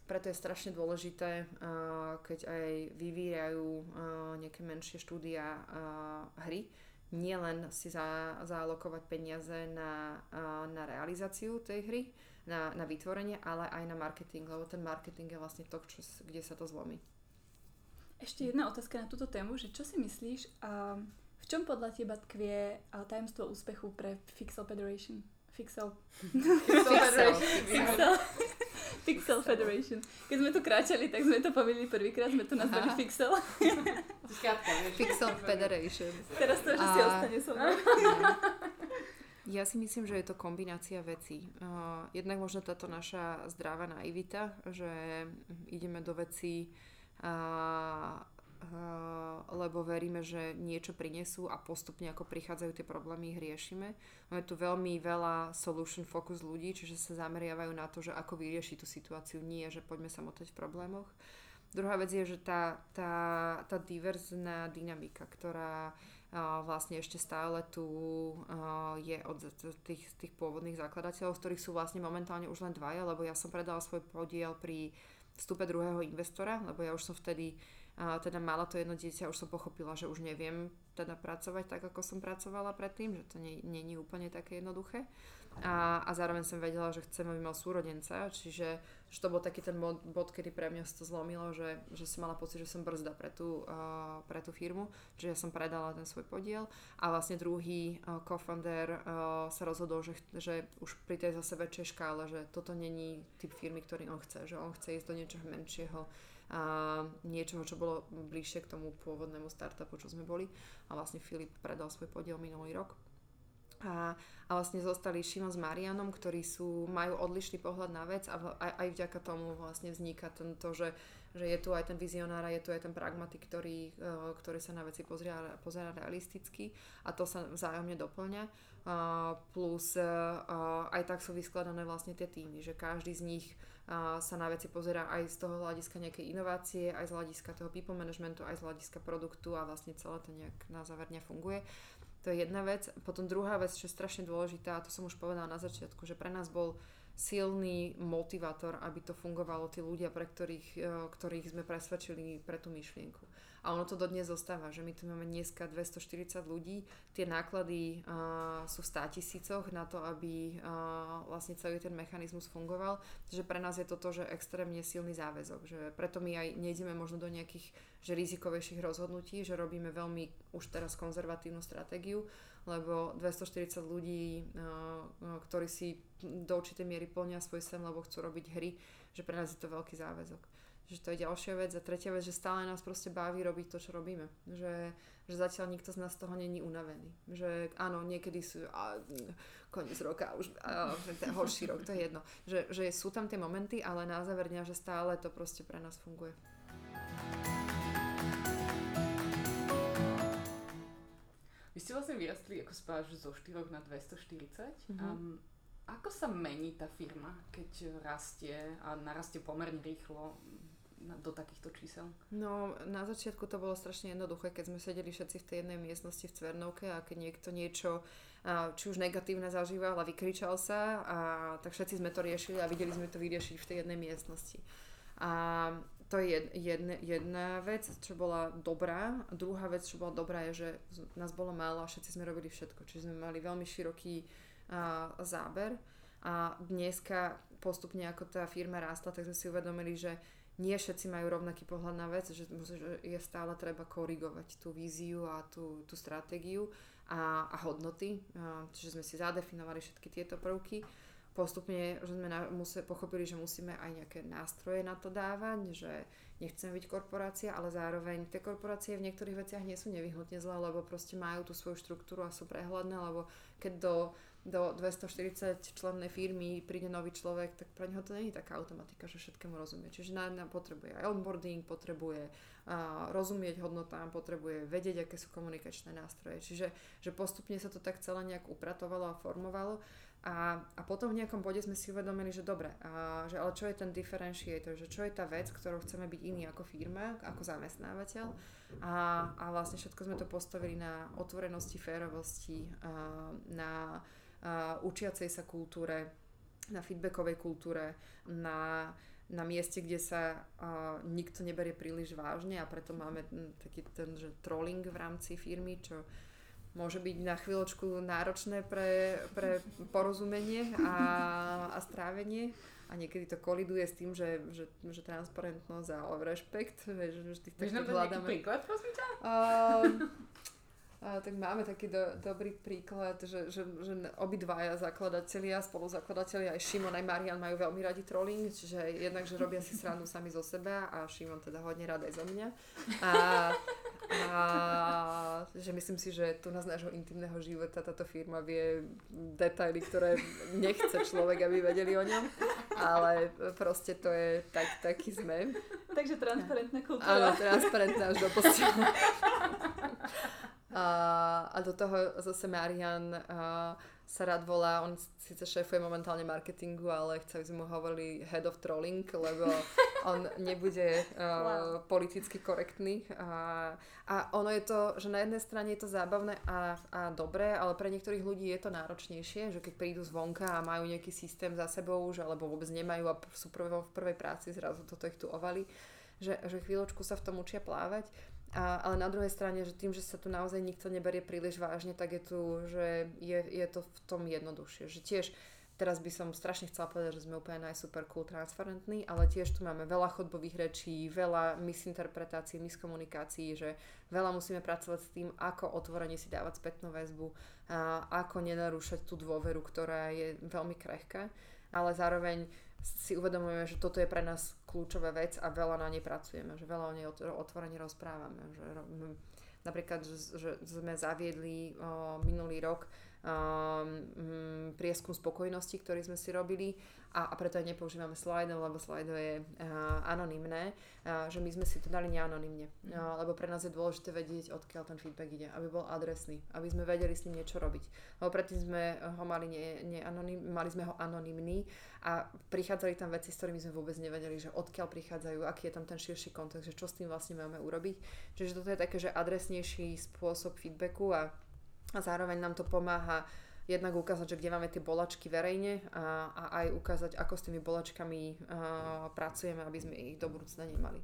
preto je strašne dôležité, keď aj vyvíjajú nejaké menšie štúdia hry, nielen si za, zaalokovať peniaze na, na realizáciu tej hry, na, na vytvorenie, ale aj na marketing, lebo ten marketing je vlastne to, čo, kde sa to zlomí. Ešte jedna otázka na túto tému, že čo si myslíš, a v čom podľa teba tkvie tajemstvo úspechu pre Fixel Federation? Fixel. Fixel Federation. Fixel. Pixel Federation. Keď sme tu kráčali, tak sme to povedali prvýkrát, sme to nazvali Aha. Fixel. Pixel Federation. Teraz to, že A... si ostane so mnou. Ja si myslím, že je to kombinácia vecí. Uh, jednak možno táto naša zdravá naivita, že ideme do vecí uh, lebo veríme, že niečo prinesú a postupne ako prichádzajú tie problémy, ich riešime. Máme tu veľmi veľa solution focus ľudí, čiže sa zameriavajú na to, že ako vyriešiť tú situáciu, nie že poďme sa motať v problémoch. Druhá vec je, že tá, tá, tá diverzná dynamika, ktorá uh, vlastne ešte stále tu uh, je od tých, tých pôvodných zakladateľov, z ktorých sú vlastne momentálne už len dvaja, lebo ja som predala svoj podiel pri vstupe druhého investora, lebo ja už som vtedy teda mala to jedno dieťa, už som pochopila, že už neviem teda pracovať tak, ako som pracovala predtým, že to je úplne také jednoduché. A, a zároveň som vedela, že chcem, aby mal súrodenca, čiže že to bol taký ten bod, bod kedy pre mňa sa to zlomilo, že, že som mala pocit, že som brzda pre tú, uh, pre tú firmu, čiže ja som predala ten svoj podiel a vlastne druhý uh, co-founder uh, sa rozhodol, že, že už pri tej zase väčšej škále, že toto není typ firmy, ktorý on chce, že on chce ísť do niečoho menšieho, a niečoho, čo bolo bližšie k tomu pôvodnému startupu, čo sme boli. A vlastne Filip predal svoj podiel minulý rok. A, a vlastne zostali Šimon s Marianom, ktorí sú, majú odlišný pohľad na vec a aj, aj vďaka tomu vlastne vzniká tento, že, že je tu aj ten vizionár a je tu aj ten pragmatik, ktorý, uh, ktorý sa na veci pozera, pozera realisticky a to sa vzájomne doplňa. Uh, plus uh, aj tak sú vyskladané vlastne tie týmy, že každý z nich sa na veci pozera aj z toho hľadiska nejakej inovácie, aj z hľadiska toho people managementu, aj z hľadiska produktu a vlastne celé to nejak na záver dňa funguje. To je jedna vec. Potom druhá vec, čo je strašne dôležitá, a to som už povedala na začiatku, že pre nás bol silný motivátor, aby to fungovalo tí ľudia, pre ktorých, e, ktorých sme presvedčili pre tú myšlienku. A ono to dodnes zostáva, že my tu máme dneska 240 ľudí, tie náklady uh, sú v 100 tisícoch na to, aby uh, vlastne celý ten mechanizmus fungoval. Takže pre nás je toto, že extrémne silný záväzok, že preto my aj nejdeme možno do nejakých že rizikovejších rozhodnutí, že robíme veľmi už teraz konzervatívnu stratégiu, lebo 240 ľudí, ktorí si do určitej miery plnia svoj sen, lebo chcú robiť hry, že pre nás je to veľký záväzok. Že to je ďalšia vec. A tretia vec, že stále nás proste baví robiť to, čo robíme. Že, že zatiaľ nikto z nás z toho není unavený. Že áno, niekedy sú a, koniec roka, už a, ten horší rok, to je jedno. Že, že sú tam tie momenty, ale na záver dňa, že stále to proste pre nás funguje. Vy ste vlastne vyrastli, ako spáš, zo 4 na 240. Mm-hmm. Um, ako sa mení tá firma, keď rastie a narastie pomerne rýchlo? Do takýchto čísel? No, na začiatku to bolo strašne jednoduché, keď sme sedeli všetci v tej jednej miestnosti v Cvernovke a keď niekto niečo, či už negatívne zažíval a vykričal sa, a, tak všetci sme to riešili a videli sme to vyriešiť v tej jednej miestnosti. A to je jedna, jedna vec, čo bola dobrá. Druhá vec, čo bola dobrá, je, že nás bolo málo a všetci sme robili všetko. Čiže sme mali veľmi široký a, záber. A dneska postupne, ako tá firma rástla, tak sme si uvedomili, že nie všetci majú rovnaký pohľad na vec, že, je stále treba korigovať tú víziu a tú, tú stratégiu a, a hodnoty. Čiže sme si zadefinovali všetky tieto prvky. Postupne že sme na, museli, pochopili, že musíme aj nejaké nástroje na to dávať, že nechceme byť korporácia, ale zároveň tie korporácie v niektorých veciach nie sú nevyhnutne zlé, lebo proste majú tú svoju štruktúru a sú prehľadné, lebo keď do do 240 člennej firmy príde nový človek, tak pre neho to je taká automatika, že všetkému rozumie. Čiže na, na potrebuje aj onboarding, potrebuje uh, rozumieť hodnotám, potrebuje vedieť, aké sú komunikačné nástroje. Čiže že postupne sa to tak celé nejak upratovalo a formovalo. A, a potom v nejakom bode sme si uvedomili, že dobre, a, že ale čo je ten differentiator, že čo je tá vec, ktorou chceme byť iný ako firma, ako zamestnávateľ. A, a vlastne všetko sme to postavili na otvorenosti, férovosti, a, na učiacej sa kultúre, na feedbackovej kultúre, na, na mieste, kde sa uh, nikto neberie príliš vážne a preto máme taký ten že trolling v rámci firmy, čo môže byť na chvíľočku náročné pre, pre porozumenie a, a strávenie a niekedy to koliduje s tým, že, že, že transparentnosť a rešpekt, že, že tých tak hľadáme. príklad, prosím ťa? Uh, a, tak máme taký do, dobrý príklad, že, že, že obidvaja zakladatelia, spoluzakladatelia, aj Šimon, aj Marian majú veľmi radi trolling, čiže jednak, že robia si srandu sami zo seba a Šimon teda hodne rád aj zo mňa. A, a že myslím si, že tu na z nášho intimného života táto firma vie detaily, ktoré nechce človek, aby vedeli o ňom, ale proste to je tak, taký sme. Takže transparentná kultúra. Áno, transparentná až do posiela. A, a do toho zase Marian a, sa rád volá, on síce šéfuje momentálne marketingu, ale chce, aby sme mu hovorili head of trolling, lebo on nebude uh, wow. politicky korektný. A, a ono je to, že na jednej strane je to zábavné a, a dobré, ale pre niektorých ľudí je to náročnejšie, že keď prídu zvonka a majú nejaký systém za sebou, že, alebo vôbec nemajú a sú prv, v prvej práci zrazu toto ich tu ovali, že, že chvíľočku sa v tom učia plávať a, ale na druhej strane, že tým, že sa tu naozaj nikto neberie príliš vážne, tak je tu, že je, je to v tom jednoduchšie. Že tiež teraz by som strašne chcela povedať, že sme úplne najsuper cool transparentní, ale tiež tu máme veľa chodbových rečí, veľa misinterpretácií, miskomunikácií, že veľa musíme pracovať s tým, ako otvorene si dávať spätnú väzbu, a ako nenarúšať tú dôveru, ktorá je veľmi krehká, ale zároveň si uvedomujeme, že toto je pre nás kľúčová vec a veľa na nej pracujeme, že veľa o nej otvorene rozprávame. Že, napríklad, že, že sme zaviedli o, minulý rok um, prieskum spokojnosti, ktorý sme si robili. A, a preto aj nepoužívame Slido, lebo Slido je uh, anonymné, uh, že my sme si to dali neanonymne, uh, lebo pre nás je dôležité vedieť, odkiaľ ten feedback ide, aby bol adresný, aby sme vedeli s ním niečo robiť. Lebo predtým sme ho mali, nie, nie anonym, mali sme ho anonymný a prichádzali tam veci, s ktorými sme vôbec nevedeli, že odkiaľ prichádzajú, aký je tam ten širší kontext, že čo s tým vlastne máme urobiť. Čiže toto je také, že adresnejší spôsob feedbacku a a zároveň nám to pomáha jednak ukázať, že kde máme tie bolačky verejne a, a aj ukázať, ako s tými bolačkami a, pracujeme, aby sme ich do budúcna nemali.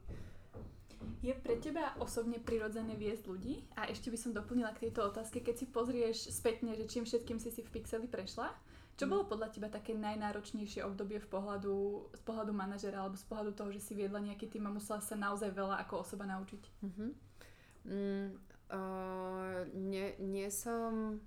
Je pre teba osobne prirodzené viesť ľudí? A ešte by som doplnila k tejto otázke, keď si pozrieš spätne, že čím všetkým si si v Pixeli prešla, čo bolo podľa teba také najnáročnejšie obdobie v pohľadu, z pohľadu manažera alebo z pohľadu toho, že si viedla nejaký tým a musela sa naozaj veľa ako osoba naučiť? Uh-huh. Mm, uh, nie, nie som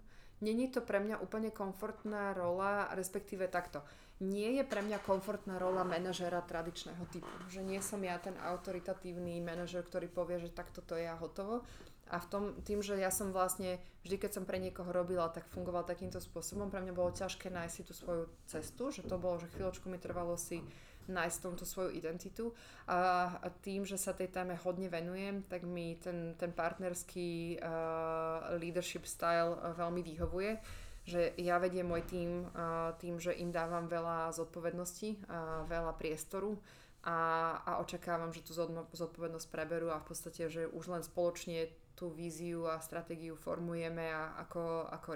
není to pre mňa úplne komfortná rola, respektíve takto. Nie je pre mňa komfortná rola manažera tradičného typu. Že nie som ja ten autoritatívny manažer, ktorý povie, že takto to je a hotovo. A v tom, tým, že ja som vlastne, vždy keď som pre niekoho robila, tak fungoval takýmto spôsobom, pre mňa bolo ťažké nájsť si tú svoju cestu, že to bolo, že chvíľočku mi trvalo si nájsť tomto svoju identitu a, tým, že sa tej téme hodne venujem, tak mi ten, ten partnerský uh, leadership style veľmi vyhovuje že ja vediem môj tým tým, že im dávam veľa zodpovednosti, veľa priestoru a, a očakávam, že tú zodpovednosť preberú a v podstate, že už len spoločne tú víziu a stratégiu formujeme a ako, ako.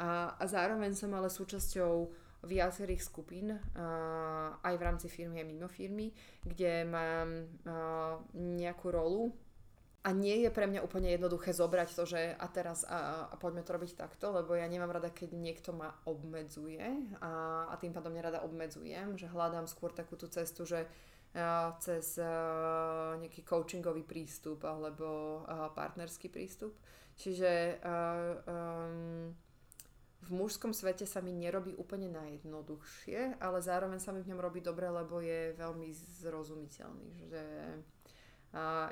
A, a zároveň som ale súčasťou viacerých skupín, aj v rámci firmy a mimo firmy, kde mám nejakú rolu a nie je pre mňa úplne jednoduché zobrať to, že a teraz a, a poďme to robiť takto, lebo ja nemám rada, keď niekto ma obmedzuje a, a tým pádom nerada obmedzujem, že hľadám skôr takú tú cestu, že a, cez a, nejaký coachingový prístup alebo a, partnerský prístup. Čiže a, um, v mužskom svete sa mi nerobí úplne najjednoduchšie, ale zároveň sa mi v ňom robí dobre, lebo je veľmi zrozumiteľný. Že,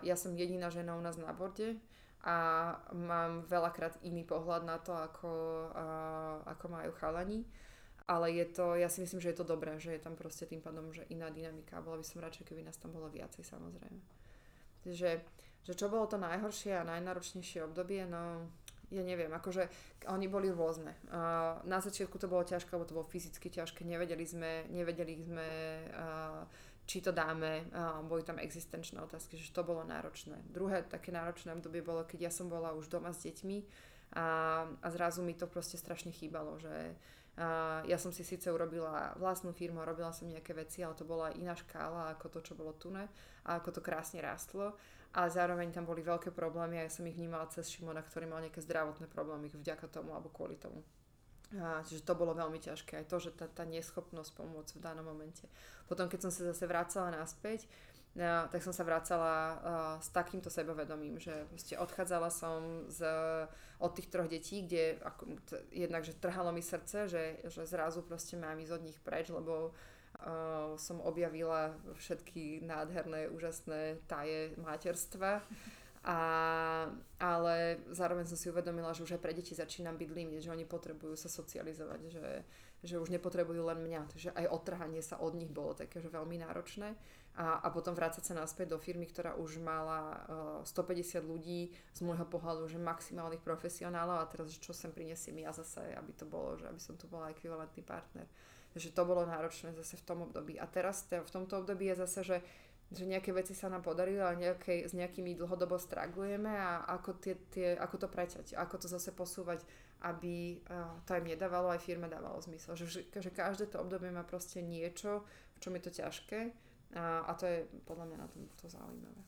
ja som jediná žena u nás na borde a mám veľakrát iný pohľad na to, ako, ako majú chalani. Ale je to, ja si myslím, že je to dobré, že je tam proste tým pádom, že iná dynamika. Bola by som radšej, keby nás tam bolo viacej samozrejme. Takže, že čo bolo to najhoršie a najnáročnejšie obdobie, no ja neviem, akože oni boli rôzne. Uh, na začiatku to bolo ťažké, lebo to bolo fyzicky ťažké, nevedeli sme, nevedeli sme uh, či to dáme, uh, boli tam existenčné otázky, že to bolo náročné. Druhé také náročné obdobie bolo, keď ja som bola už doma s deťmi a, a zrazu mi to proste strašne chýbalo, že uh, ja som si síce urobila vlastnú firmu, robila som nejaké veci, ale to bola iná škála ako to, čo bolo tune a ako to krásne rástlo ale zároveň tam boli veľké problémy a ja som ich vnímala cez Šimona, ktorý mal nejaké zdravotné problémy vďaka tomu alebo kvôli tomu. A, čiže to bolo veľmi ťažké, aj to, že tá, tá neschopnosť pomôcť v danom momente. Potom, keď som sa zase vracala naspäť, a, tak som sa vracala a, s takýmto sebavedomím, že proste odchádzala som z, od tých troch detí, kde ako, t, jednak, že trhalo mi srdce, že, že zrazu proste mám ísť od nich preč, lebo uh, som objavila všetky nádherné, úžasné taje materstva. A, ale zároveň som si uvedomila, že už aj pre deti začínam byť limit, že oni potrebujú sa socializovať, že, že už nepotrebujú len mňa. Takže aj odtrhanie sa od nich bolo také, že veľmi náročné. A, a potom vrácať sa naspäť do firmy, ktorá už mala uh, 150 ľudí z môjho pohľadu, že maximálnych profesionálov a teraz, čo sem prinesiem ja zase, aby to bolo, že aby som tu bola ekvivalentný partner. Takže to bolo náročné zase v tom období. A teraz v tomto období je zase, že že nejaké veci sa nám podarili, ale nejaké, s nejakými dlhodobo stragujeme a ako, tie, tie, ako to preťať, ako to zase posúvať, aby to aj mne dávalo, aj firme dávalo zmysel. Že, že každé to obdobie má proste niečo, v čom je to ťažké a, a to je podľa mňa na tom to zaujímavé.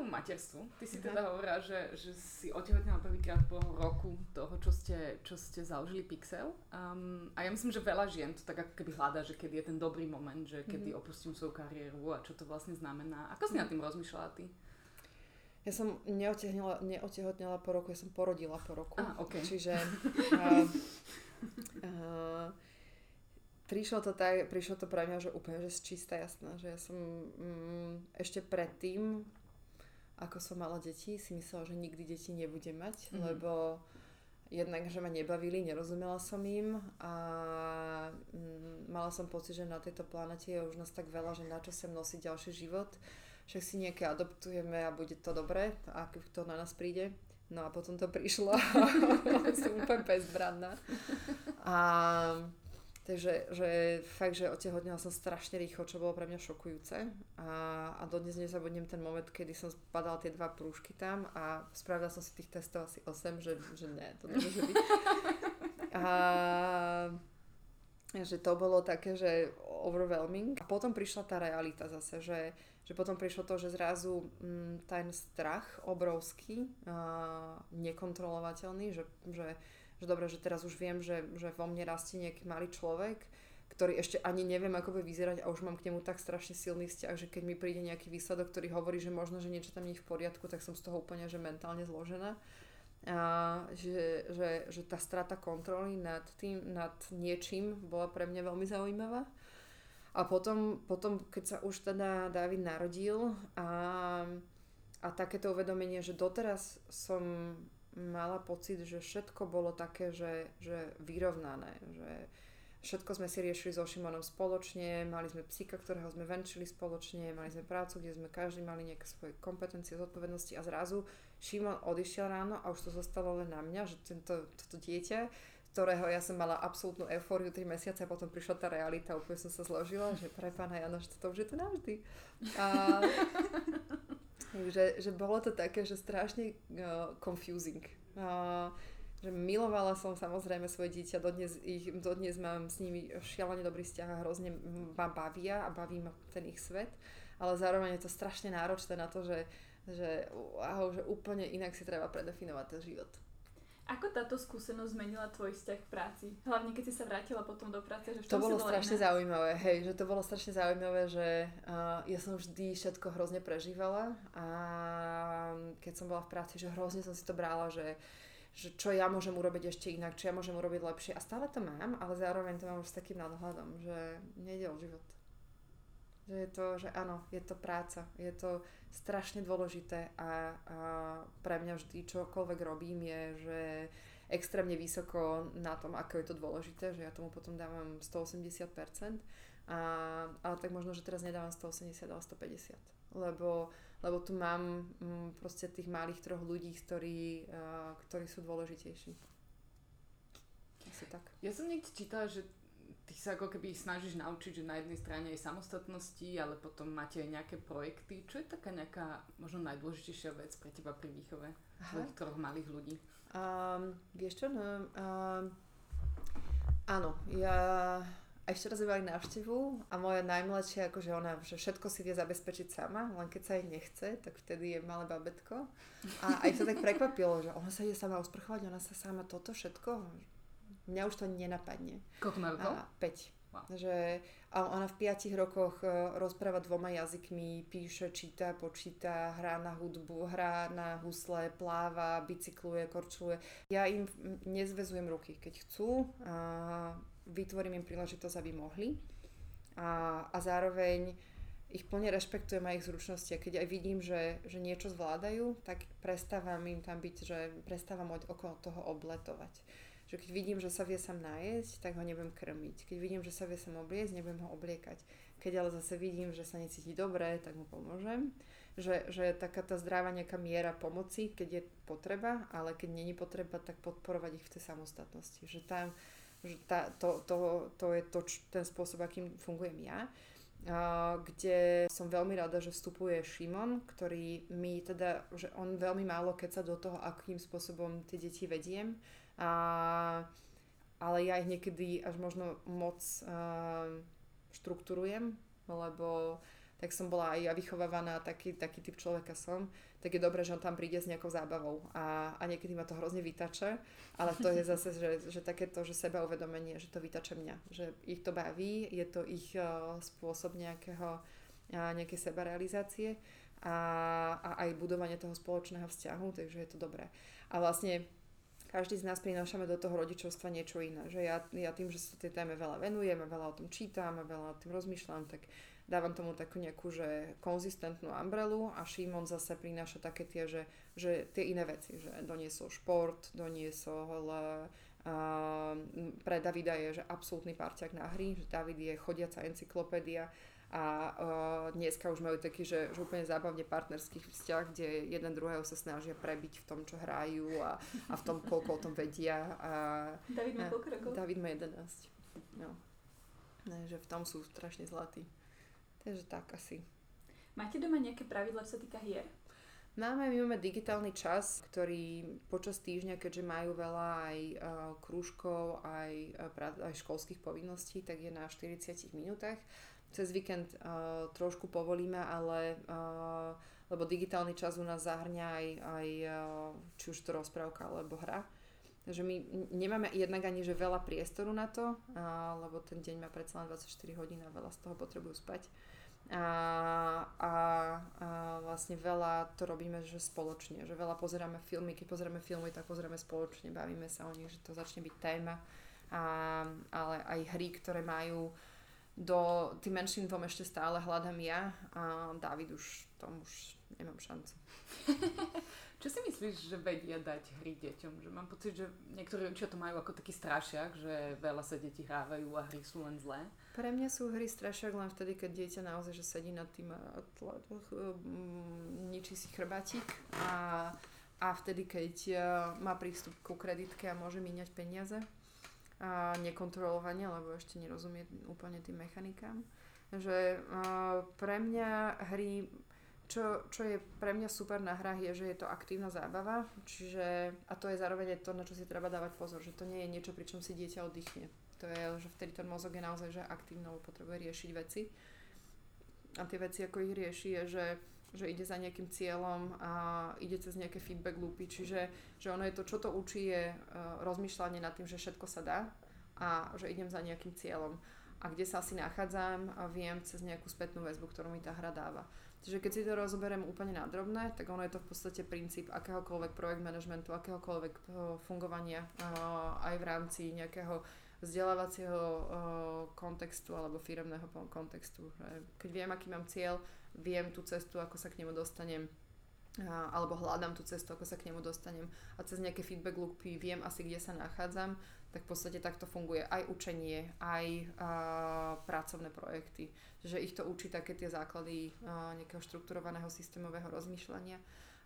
Materstvu. Ty si teda hovorila, že, že si otehotnila prvýkrát po roku toho, čo ste, čo ste založili Pixel. Um, a ja myslím, že veľa žien to tak ako keby hľadá, že kedy je ten dobrý moment, že kedy mm-hmm. opustím svoju kariéru a čo to vlastne znamená. Ako si nad tým rozmýšľala ty? Ja som neotehotnila, neotehotnila po roku, ja som porodila po roku. Ah, okay. Čiže uh, uh, prišlo to tak, prišlo to pre mňa, že úplne že z čistá jasná, že ja som um, ešte predtým ako som mala deti, si myslela, že nikdy deti nebudem mať, mm-hmm. lebo jednak, že ma nebavili, nerozumela som im a mm, mala som pocit, že na tejto planete je už nás tak veľa, že na čo sem nosiť ďalší život, však si nejaké adoptujeme a bude to dobré, ak to na nás príde. No a potom to prišlo a som úplne bezbranná. A Takže že fakt, že otehotnila som strašne rýchlo, čo bolo pre mňa šokujúce. A, a dodnes nezabudnem ten moment, kedy som spadala tie dva prúžky tam a spravila som si tých testov asi 8, že, že ne, to nemôže byť. A že to bolo také, že overwhelming. A potom prišla tá realita zase, že, že potom prišlo to, že zrazu m, mm, ten strach obrovský, a, nekontrolovateľný, že, že že dobre, že teraz už viem, že, že vo mne rastie nejaký malý človek, ktorý ešte ani neviem, ako bude vyzerať a už mám k nemu tak strašne silný vzťah, že keď mi príde nejaký výsledok, ktorý hovorí, že možno, že niečo tam nie je v poriadku, tak som z toho úplne že mentálne zložená. A že, že, že tá strata kontroly nad tým, nad niečím bola pre mňa veľmi zaujímavá. A potom, potom keď sa už teda David narodil a, a takéto uvedomenie, že doteraz som mala pocit, že všetko bolo také, že, že vyrovnané, že všetko sme si riešili so Šimonom spoločne, mali sme psíka, ktorého sme venčili spoločne, mali sme prácu, kde sme každý mali nejaké svoje kompetencie, zodpovednosti a zrazu Šimon odišiel ráno a už to zostalo len na mňa, že tento, toto dieťa, ktorého ja som mala absolútnu eufóriu 3 mesiace a potom prišla tá realita, úplne som sa zložila, že pre pána Jana, že to už je tu navždy. A, že, že bolo to také, že strašne uh, confusing. Uh, že milovala som samozrejme svoje dieťa, dodnes, ich, dodnes mám s nimi šialene dobrý vzťah a hrozne ma bavia a baví ma ten ich svet, ale zároveň je to strašne náročné na to, že že, wow, že úplne inak si treba predefinovať ten život. Ako táto skúsenosť zmenila tvoj vzťah k práci? Hlavne keď si sa vrátila potom do práce, že v To bolo strašne iné? zaujímavé, hej, že to bolo strašne zaujímavé, že uh, ja som vždy všetko hrozne prežívala a keď som bola v práci, že hrozne som si to brala, že že čo ja môžem urobiť ešte inak, čo ja môžem urobiť lepšie. A stále to mám, ale zároveň to mám už s takým nadhľadom, že nejde o život. Že je to, že áno, je to práca, je to strašne dôležité a, a pre mňa vždy čokoľvek robím je, že extrémne vysoko na tom, ako je to dôležité, že ja tomu potom dávam 180%, a, ale tak možno, že teraz nedávam 180, ale 150, lebo, lebo tu mám m, mm, proste tých malých troch ľudí, ktorí, a, ktorí sú dôležitejší. Asi tak. Ja som niekde čítala, že ty sa ako keby snažíš naučiť, že na jednej strane je samostatnosti, ale potom máte aj nejaké projekty. Čo je taká nejaká možno najdôležitejšia vec pre teba pri výchove tvojich troch malých ľudí? Um, vieš čo, no, um, áno, ja ešte raz mali návštevu a moja najmladšia, akože ona, že všetko si vie zabezpečiť sama, len keď sa jej nechce, tak vtedy je malé babetko. A aj sa tak prekvapilo, že ona sa ide sama usprchovať, ona sa sama toto všetko, mňa už to nenapadne. Koľko má rokov? 5. Wow. Že a ona v 5 rokoch e, rozpráva dvoma jazykmi, píše, číta, počíta, hrá na hudbu, hrá na husle, pláva, bicykluje, korčuje. Ja im nezvezujem ruky. Keď chcú, a vytvorím im príležitosť, aby mohli. A, a zároveň ich plne rešpektujem aj ich zručnosti a keď aj vidím, že, že niečo zvládajú, tak prestávam im tam byť, že prestávam okolo toho obletovať že keď vidím, že sa vie sám nájsť, tak ho nebudem krmiť. Keď vidím, že sa vie sám obliecť, nebudem ho obliekať. Keď ale zase vidím, že sa necíti dobre, tak mu pomôžem. Že, že taká tá zdravá nejaká miera pomoci, keď je potreba, ale keď není potreba, tak podporovať ich v tej samostatnosti. Že tam, že tá, to, to, to je to, ten spôsob, akým fungujem ja. Kde som veľmi rada, že vstupuje Šimon, ktorý mi teda, že on veľmi málo keď sa do toho, akým spôsobom tie deti vediem, a, ale ja ich niekedy až možno moc uh, štruktúrujem, lebo tak som bola aj ja vychovávaná, taký, taký typ človeka som, tak je dobré, že on tam príde s nejakou zábavou a, a niekedy ma to hrozne vytače, ale to je zase, že, že takéto, že seba uvedomenie, že to vytače mňa, že ich to baví, je to ich uh, spôsob nejakého, uh, nejakej sebarealizácie a, a aj budovanie toho spoločného vzťahu, takže je to dobré. A vlastne každý z nás prinášame do toho rodičovstva niečo iné. Že ja, ja tým, že sa tej téme veľa venujem a veľa o tom čítam a veľa o tým rozmýšľam, tak dávam tomu takú nejakú, že konzistentnú umbrelu a Šimon zase prináša také tie, že, že tie iné veci, že doniesol šport, doniesol uh, pre Davida je, že absolútny parťák na hry, že David je chodiaca encyklopédia, a uh, dneska už majú taký, že, že úplne zábavne partnerský vzťah, kde jeden druhého sa snažia prebiť v tom, čo hrajú a, a v tom, koľko o tom vedia. A, David má koľko rokov? David má 11. No. Ne, že v tom sú strašne zlatí. Takže tak asi. Máte doma nejaké pravidla, čo sa týka hier? Máme, my máme digitálny čas, ktorý počas týždňa, keďže majú veľa aj uh, krúžkov, aj, uh, aj školských povinností, tak je na 40 minútach cez víkend uh, trošku povolíme, ale uh, lebo digitálny čas u nás zahrňa aj, aj uh, či už to rozprávka alebo hra. Takže my nemáme jednak ani že veľa priestoru na to, a, lebo ten deň má predsa len 24 hodín a veľa z toho potrebujú spať. A, a, a vlastne veľa to robíme že spoločne, že veľa pozeráme filmy, keď pozeráme filmy, tak pozeráme spoločne, bavíme sa o nich, že to začne byť téma. A, ale aj hry, ktoré majú do tým menším dvom ešte stále hľadám ja a David už tom už nemám šancu. Čo si myslíš, že vedia dať hry deťom? Že mám pocit, že niektorí rodičia to majú ako taký strašiak, že veľa sa deti hrávajú a hry sú len zlé. Pre mňa sú hry strašiak len vtedy, keď dieťa naozaj že sedí nad tým a mm, ničí si chrbátik a, a vtedy, keď e, má prístup ku kreditke a môže míňať peniaze a nekontrolovanie, lebo ešte nerozumie úplne tým mechanikám. Že pre mňa hry čo, čo je pre mňa super na hrách je, že je to aktívna zábava, čiže, a to je zároveň to, na čo si treba dávať pozor, že to nie je niečo, pri čom si dieťa oddychne. To je, že vtedy ten mozog je naozaj že aktívny, lebo potrebuje riešiť veci. A tie veci, ako ich rieši, je, že, že ide za nejakým cieľom a ide cez nejaké feedback loopy, čiže že ono je to, čo to učí, je uh, rozmýšľanie nad tým, že všetko sa dá a že idem za nejakým cieľom a kde sa asi nachádzam a viem cez nejakú spätnú väzbu, ktorú mi tá hra dáva. Čiže keď si to rozoberiem úplne nádrobné, tak ono je to v podstate princíp akéhokoľvek projekt managementu, akéhokoľvek eh, fungovania eh, aj v rámci nejakého vzdelávacieho eh, kontextu alebo firemného kontextu. Keď viem, aký mám cieľ, viem tú cestu, ako sa k nemu dostanem, alebo hľadám tú cestu, ako sa k nemu dostanem a cez nejaké feedback loopy viem asi, kde sa nachádzam, tak v podstate takto funguje aj učenie, aj a, pracovné projekty. Že ich to učí také tie základy a, nejakého štrukturovaného systémového rozmýšľania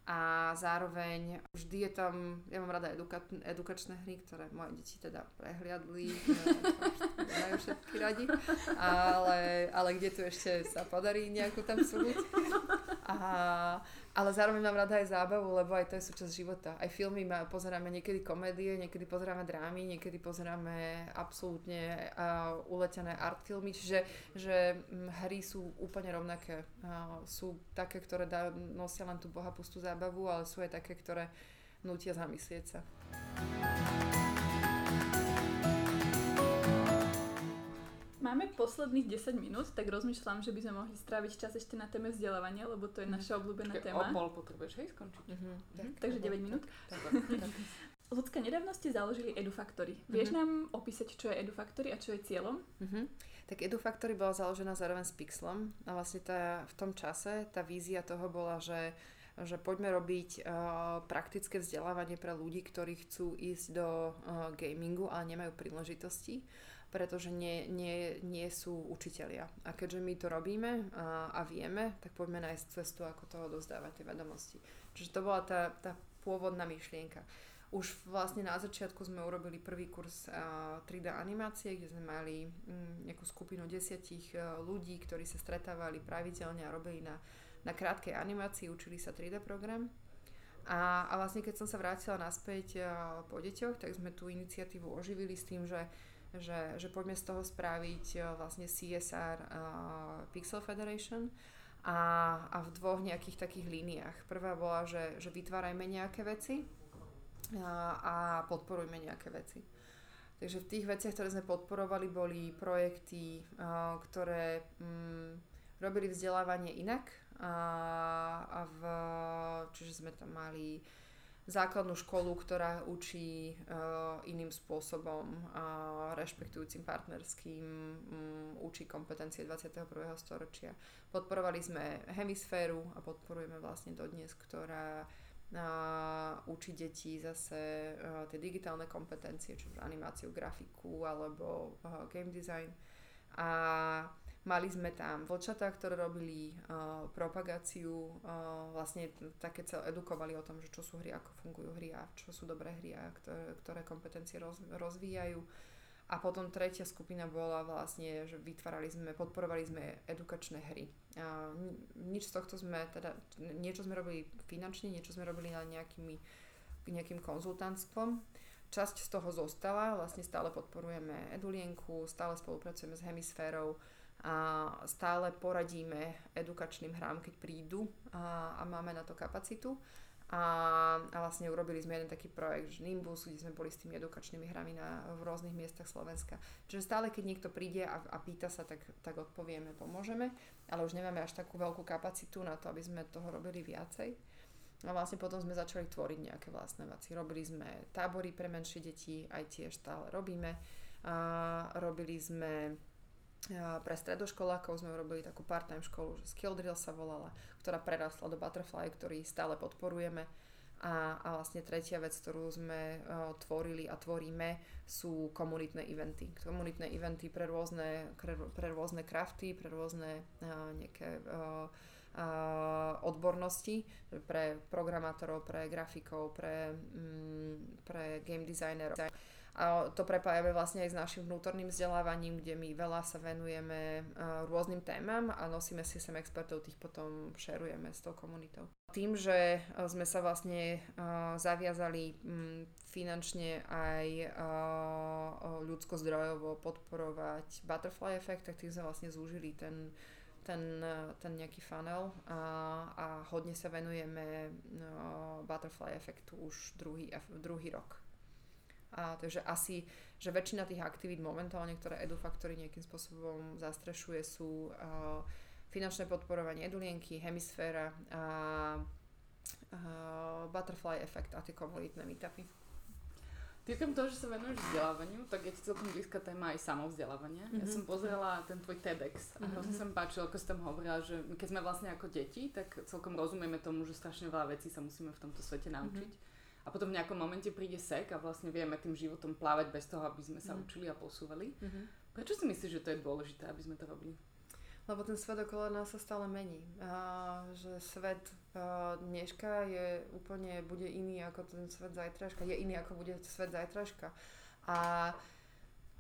a zároveň vždy je tam, ja mám rada eduka- edukačné hry, ktoré moje deti teda prehliadli, majú všetky radi, ale, ale kde tu ešte sa podarí nejakú tam súdiť. A, ale zároveň mám rada aj zábavu, lebo aj to je súčasť života. Aj filmy ma, pozeráme niekedy komédie, niekedy pozeráme drámy, niekedy pozeráme absolútne uh, uletené art filmy, čiže že hry sú úplne rovnaké. Uh, sú také, ktoré dá, nosia len tú bohapustú zábavu, ale sú aj také, ktoré nutia zamyslieť sa. Máme posledných 10 minút, tak rozmýšľam, že by sme mohli stráviť čas ešte na téme vzdelávania, lebo to je naša obľúbená téma. O pol potrebuješ hej skončiť. Uh-huh. Tak, Takže 9 minút. Ľudské nedávno ste založili Edufactory. Vieš uh-huh. nám opísať, čo je Edufactory a čo je cieľom? Uh-huh. Tak Edufactory bola založená zároveň s Pixlom a vlastne tá, v tom čase tá vízia toho bola, že že poďme robiť uh, praktické vzdelávanie pre ľudí, ktorí chcú ísť do uh, gamingu, ale nemajú príležitosti, pretože nie, nie, nie sú učitelia. A keďže my to robíme uh, a vieme, tak poďme nájsť cestu, ako toho dozdávať tie vedomosti. Čiže to bola tá, tá pôvodná myšlienka. Už vlastne na začiatku sme urobili prvý kurz uh, 3D animácie, kde sme mali um, nejakú skupinu desiatich uh, ľudí, ktorí sa stretávali pravidelne a robili na na krátkej animácii, učili sa 3D program. A, a vlastne keď som sa vrátila naspäť uh, po deťoch, tak sme tú iniciatívu oživili s tým, že, že, že poďme z toho spraviť uh, vlastne CSR uh, Pixel Federation a, a v dvoch nejakých takých líniách. Prvá bola, že, že vytvárajme nejaké veci a, a podporujme nejaké veci. Takže v tých veciach, ktoré sme podporovali, boli projekty, uh, ktoré um, robili vzdelávanie inak, a, a v, čiže sme tam mali základnú školu, ktorá učí uh, iným spôsobom, uh, rešpektujúcim partnerským, um, učí kompetencie 21. storočia. Podporovali sme hemisféru a podporujeme vlastne dodnes, ktorá uh, učí deti zase uh, tie digitálne kompetencie, čiže animáciu, grafiku alebo uh, game design. A Mali sme tam vlčatá, ktoré robili uh, propagáciu, uh, vlastne také celé edukovali o tom, že čo sú hry, ako fungujú hry a čo sú dobré hry a ktoré, ktoré kompetencie roz, rozvíjajú. A potom tretia skupina bola vlastne, že vytvárali sme, podporovali sme edukačné hry. A nič z tohto sme, teda niečo sme robili finančne, niečo sme robili na nejakými, nejakým konzultantstvom. Časť z toho zostala, vlastne stále podporujeme Edulienku, stále spolupracujeme s Hemisférou, a stále poradíme edukačným hrám, keď prídu a, a máme na to kapacitu. A, a vlastne urobili sme jeden taký projekt, Nimbus, kde sme boli s tými edukačnými hrami na, v rôznych miestach Slovenska. Čiže stále, keď niekto príde a, a pýta sa, tak, tak odpovieme, pomôžeme, ale už nemáme až takú veľkú kapacitu na to, aby sme toho robili viacej. A vlastne potom sme začali tvoriť nejaké vlastné veci. Robili sme tábory pre menšie deti, aj tiež stále robíme. A robili sme pre stredoškolákov sme urobili takú part-time školu, že Skill Drill sa volala, ktorá prerastla do Butterfly, ktorý stále podporujeme. A, a vlastne tretia vec, ktorú sme uh, tvorili a tvoríme, sú komunitné eventy. Komunitné eventy pre rôzne, pre, pre rôzne crafty, pre rôzne uh, nejaké uh, uh, odbornosti, pre programátorov, pre grafikov, pre, um, pre game designerov a to prepájame vlastne aj s našim vnútorným vzdelávaním, kde my veľa sa venujeme rôznym témam a nosíme si sem expertov, tých potom šerujeme s tou komunitou. Tým, že sme sa vlastne zaviazali finančne aj ľudsko-zdrojovo podporovať Butterfly Effect, tak tým sme vlastne zúžili ten ten, ten nejaký funnel a, a hodne sa venujeme no, Butterfly efektu už druhý, druhý rok. A takže asi, že väčšina tých aktivít momentálne, ktoré EduFactory nejakým spôsobom zastrešuje, sú uh, finančné podporovanie Edulienky, Hemisféra a uh, Butterfly Effect a tie komunitné meetupy. Týkam toho, že sa venuješ vzdelávaniu, tak je ti celkom blízka téma aj samovzdelávania. Mm-hmm. Ja mhm. som pozrela ten tvoj TEDx a mm-hmm. sa mi páčilo, ako si tam hovorila, že keď sme vlastne ako deti, tak celkom rozumieme tomu, že strašne veľa vecí sa musíme v tomto svete naučiť. Mm-hmm a potom v nejakom momente príde sek a vlastne vieme tým životom plávať bez toho, aby sme sa mm. učili a posúvali. Mm-hmm. Prečo si myslíš, že to je dôležité, aby sme to robili? Lebo ten svet okolo nás sa stále mení. A že svet a, dneška je úplne, bude iný ako ten svet zajtražka. Je iný ako bude svet zajtražka. A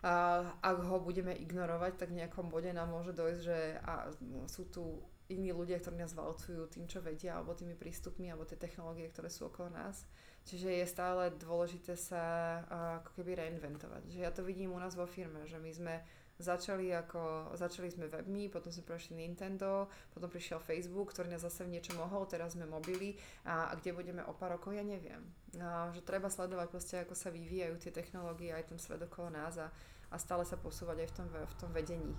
a ak ho budeme ignorovať, tak v nejakom bode nám môže dojsť, že a, sú tu iní ľudia, ktorí nás valcujú tým, čo vedia, alebo tými prístupmi, alebo tie technológie, ktoré sú okolo nás. Čiže je stále dôležité sa ako keby reinventovať. Že ja to vidím u nás vo firme, že my sme začali ako, začali sme webmi, potom sme prešli Nintendo, potom prišiel Facebook, ktorý nás zase v niečo mohol, teraz sme mobily a, a kde budeme o pár rokov, ja neviem. A, že treba sledovať proste, ako sa vyvíjajú tie technológie, aj ten svet okolo nás a, a stále sa posúvať aj v tom, v tom vedení.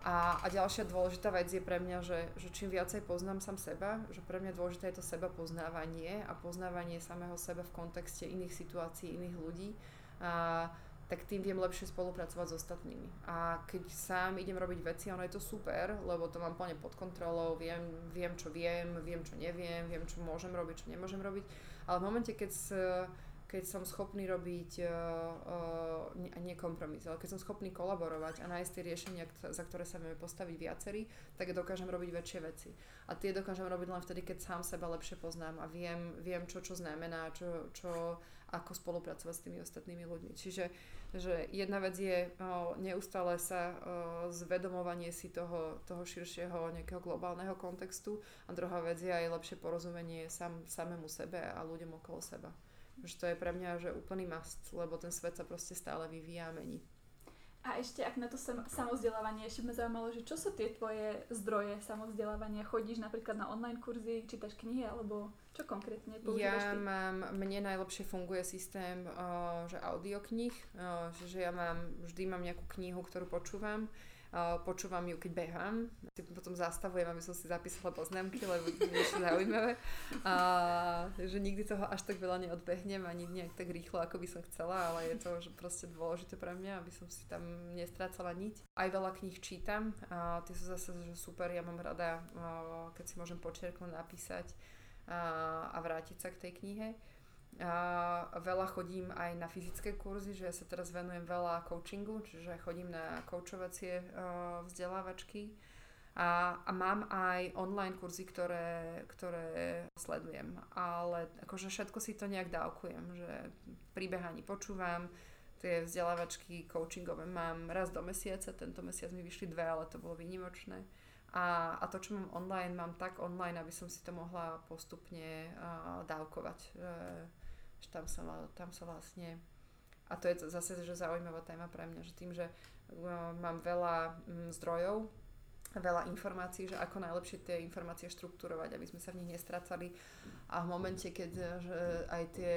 A, a ďalšia dôležitá vec je pre mňa, že, že čím viacej poznám sám seba, že pre mňa dôležité je to seba poznávanie a poznávanie samého seba v kontexte iných situácií, iných ľudí, a, tak tým viem lepšie spolupracovať s ostatnými. A keď sám idem robiť veci, ono je to super, lebo to mám plne pod kontrolou, viem, viem čo viem, viem čo neviem, viem čo môžem robiť, čo nemôžem robiť, ale v momente, keď s, keď som schopný robiť uh, nie kompromis, ale keď som schopný kolaborovať a nájsť tie riešenia, za ktoré sa vieme postaviť viacerí, tak dokážem robiť väčšie veci. A tie dokážem robiť len vtedy, keď sám seba lepšie poznám a viem, viem čo čo znamená, čo, čo, ako spolupracovať s tými ostatnými ľuďmi. Čiže že jedna vec je uh, neustále sa uh, zvedomovanie si toho, toho širšieho nejakého globálneho kontextu a druhá vec je aj lepšie porozumenie sam, samému sebe a ľuďom okolo seba. Že to je pre mňa že úplný must, lebo ten svet sa proste stále vyvíja a mení. A ešte, ak na to sam, samozdelávanie, ešte ma zaujímalo, že čo sú tie tvoje zdroje samozdelávania? Chodíš napríklad na online kurzy, čítaš knihy, alebo čo konkrétne používaš Ja ty? mám, mne najlepšie funguje systém, uh, že audioknih, uh, že ja mám, vždy mám nejakú knihu, ktorú počúvam počúvam ju, keď behám. Si potom zastavujem, aby som si zapísala poznámky, lebo to je niečo zaujímavé. A, že nikdy toho až tak veľa neodbehnem, ani nejak tak rýchlo, ako by som chcela, ale je to že proste dôležité pre mňa, aby som si tam nestrácala niť. Aj veľa kníh čítam, a tie sú zase že super, ja mám rada, keď si môžem počerknúť, napísať a, a vrátiť sa k tej knihe. A veľa chodím aj na fyzické kurzy, že ja sa teraz venujem veľa coachingu, čiže chodím na koučovacie uh, vzdelávačky a, a mám aj online kurzy, ktoré, ktoré sledujem, ale akože všetko si to nejak dávkujem, že pri počúvam, tie vzdelávačky coachingové mám raz do mesiaca, tento mesiac mi vyšli dve, ale to bolo výnimočné. A, a to, čo mám online, mám tak online, aby som si to mohla postupne uh, dávkovať. Uh, že tam sa, tam sa vlastne a to je zase že zaujímavá téma pre mňa, že tým, že uh, mám veľa um, zdrojov veľa informácií, že ako najlepšie tie informácie štruktúrovať, aby sme sa v nich nestracali. A v momente, keď že aj tie,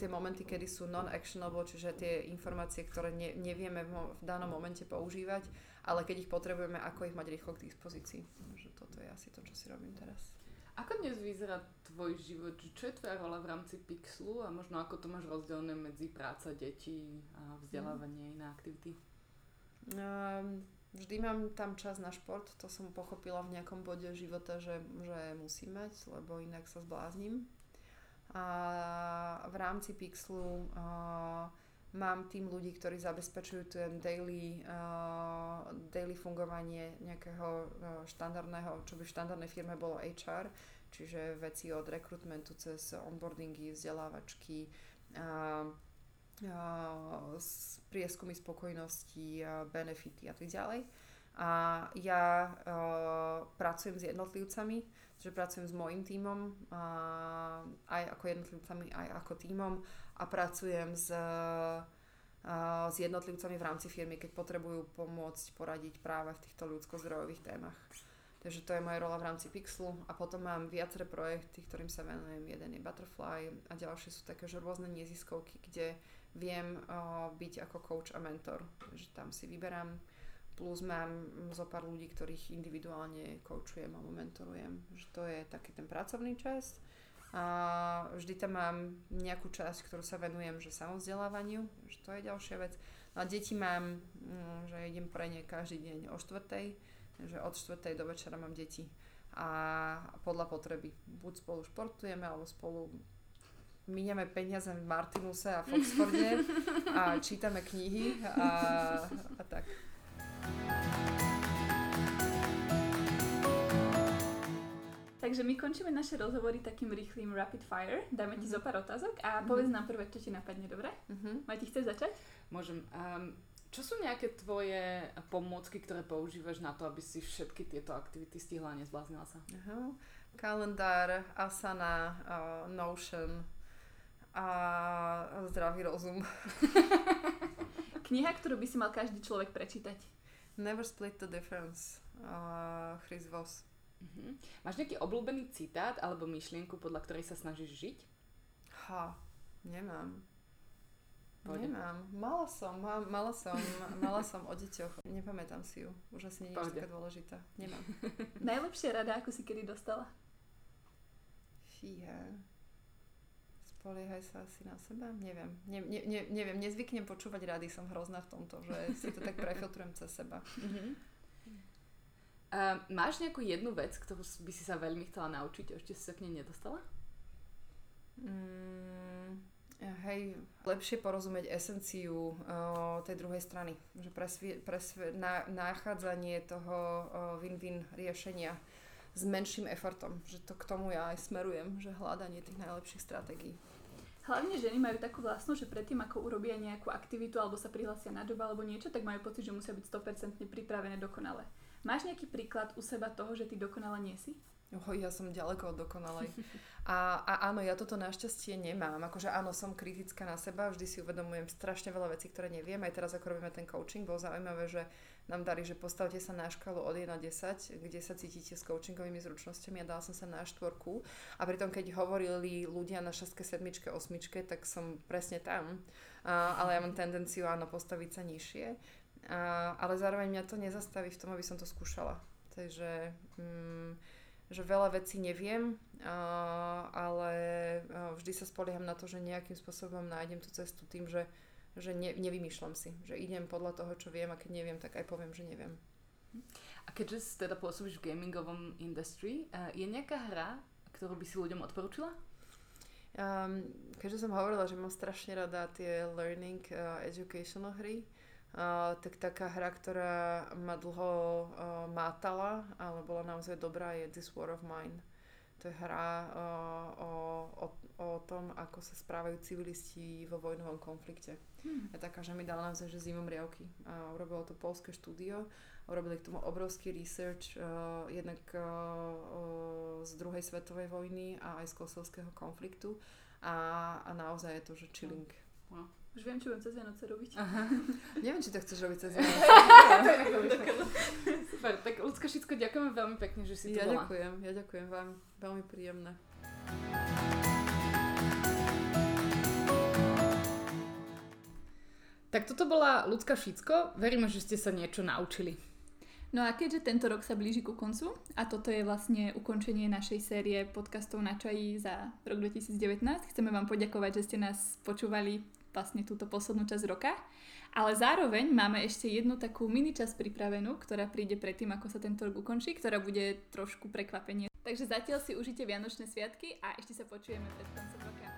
tie momenty, kedy sú non-actionable, čiže tie informácie, ktoré ne, nevieme v danom momente používať, ale keď ich potrebujeme, ako ich mať rýchlo k dispozícii. Že toto je asi to, čo si robím teraz. Ako dnes vyzerá tvoj život? Čo je tvoja rola v rámci Pixlu a možno ako to máš rozdelené medzi práca detí a vzdelávanie, mm. iné aktivity? Um, Vždy mám tam čas na šport, to som pochopila v nejakom bode života, že, že musím mať, lebo inak sa zbláznim. A v rámci Pixlu uh, mám tým ľudí, ktorí zabezpečujú ten daily, uh, daily fungovanie nejakého uh, štandardného, čo by v štandardnej firme bolo HR, čiže veci od rekrutmentu cez onboardingy, vzdelávačky, uh, prieskumy spokojnosti, benefity a tak ďalej. A ja uh, pracujem s jednotlivcami, že pracujem s mojim tímom, uh, aj ako jednotlivcami, aj ako tímom a pracujem s, uh, s jednotlivcami v rámci firmy, keď potrebujú pomôcť, poradiť práve v týchto ľudsko-zdrojových témach. Takže to je moja rola v rámci Pixlu a potom mám viaceré projekty, ktorým sa venujem. Jeden je Butterfly a ďalšie sú také, že rôzne neziskovky, kde viem uh, byť ako coach a mentor. Že tam si vyberám. Plus mám zo pár ľudí, ktorých individuálne coachujem alebo mentorujem. Že to je taký ten pracovný čas. A vždy tam mám nejakú časť, ktorú sa venujem, že samozdelávaniu, že to je ďalšia vec. No a deti mám, mm, že idem pre ne každý deň o štvrtej, že od štvrtej do večera mám deti a podľa potreby. Buď spolu športujeme, alebo spolu míňame peniaze v Martinuse a v Oxforde a čítame knihy a, a tak. Takže my končíme naše rozhovory takým rýchlým rapid fire. Dáme ti mm-hmm. zo pár otázok a mm-hmm. povedz nám prvé, čo ti napadne, dobre? Mm-hmm. Majti, chceš začať? Môžem. Um, čo sú nejaké tvoje pomôcky, ktoré používaš na to, aby si všetky tieto aktivity stihla a nezbláznila sa? Uh-huh. Kalendár, Asana, uh, Notion, a zdravý rozum. Kniha, ktorú by si mal každý človek prečítať. Never Split the Difference. Uh, Chris Voss. Uh-huh. Máš nejaký obľúbený citát alebo myšlienku, podľa ktorej sa snažíš žiť? Ha, nemám. Poďme. Nemám. Mala som, ma, mala som, mala som o deťoch. Nepamätám si ju. Už asi nie je taká dôležitá. Nemám. Najlepšia rada, ako si kedy dostala? Fíha. Spoliehaj sa asi na seba? Neviem. Ne, ne, ne, neviem, nezvyknem počúvať rady, som hrozná v tomto, že si to tak prefiltrujem cez seba. Uh-huh. Uh, máš nejakú jednu vec, ktorú by si sa veľmi chcela naučiť a ešte si sa k nej nedostala? Mm, hej, lepšie porozumieť esenciu uh, tej druhej strany. Že presvie, presvie, na, nachádzanie toho uh, win-win riešenia s menším effortom. Že to k tomu ja aj smerujem, že hľadanie tých najlepších stratégií. Hlavne ženy majú takú vlastnosť, že predtým ako urobia nejakú aktivitu alebo sa prihlásia na job alebo niečo, tak majú pocit, že musia byť 100% pripravené dokonale. Máš nejaký príklad u seba toho, že ty dokonale nie si? Oh, ja som ďaleko od dokonalej. A, a áno, ja toto našťastie nemám. Akože áno, som kritická na seba, vždy si uvedomujem strašne veľa vecí, ktoré neviem. Aj teraz, ako robíme ten coaching, bolo zaujímavé, že nám dali, že postavte sa na škálu od 1 na 10, kde sa cítite s coachingovými zručnosťami a dala som sa na štvorku. A pritom, keď hovorili ľudia na šaske, sedmičke, osmičke, tak som presne tam. A, ale ja mám tendenciu, áno, postaviť sa nižšie. A, ale zároveň mňa to nezastaví v tom, aby som to skúšala. Takže... Mm, že veľa vecí neviem, ale vždy sa spolieham na to, že nejakým spôsobom nájdem tú cestu tým, že, že ne, nevymýšľam si, že idem podľa toho, čo viem a keď neviem, tak aj poviem, že neviem. A keďže teda pôsobíš v gamingovom industry, je nejaká hra, ktorú by si ľuďom odporúčila? Um, keďže som hovorila, že mám strašne rada tie learning uh, educational hry, Uh, tak taká hra, ktorá ma dlho uh, mátala, ale bola naozaj dobrá, je This War of Mine. To je hra uh, o, o, o tom, ako sa správajú civilisti vo vojnovom konflikte. Hmm. Je taká, že mi dala naozaj že zimom riavky. A urobilo to polské štúdio, urobili k tomu obrovský research, uh, jednak uh, z druhej svetovej vojny a aj z kosovského konfliktu. A, a naozaj je to, že chilling. Wow. Už viem, čo budem cez Vianoce robiť. Aha. Neviem, či to chceš robiť cez Super, tak Lucka Šicko, ďakujeme veľmi pekne, že si tu Ja bola. ďakujem, ja ďakujem vám. Veľmi príjemné. Tak toto bola Lucka Šicko, veríme, že ste sa niečo naučili. No a keďže tento rok sa blíži ku koncu a toto je vlastne ukončenie našej série podcastov na čaji za rok 2019, chceme vám poďakovať, že ste nás počúvali vlastne túto poslednú časť roka. Ale zároveň máme ešte jednu takú mini časť pripravenú, ktorá príde predtým, ako sa tento rok ukončí, ktorá bude trošku prekvapenie. Takže zatiaľ si užite Vianočné sviatky a ešte sa počujeme pred koncom roka.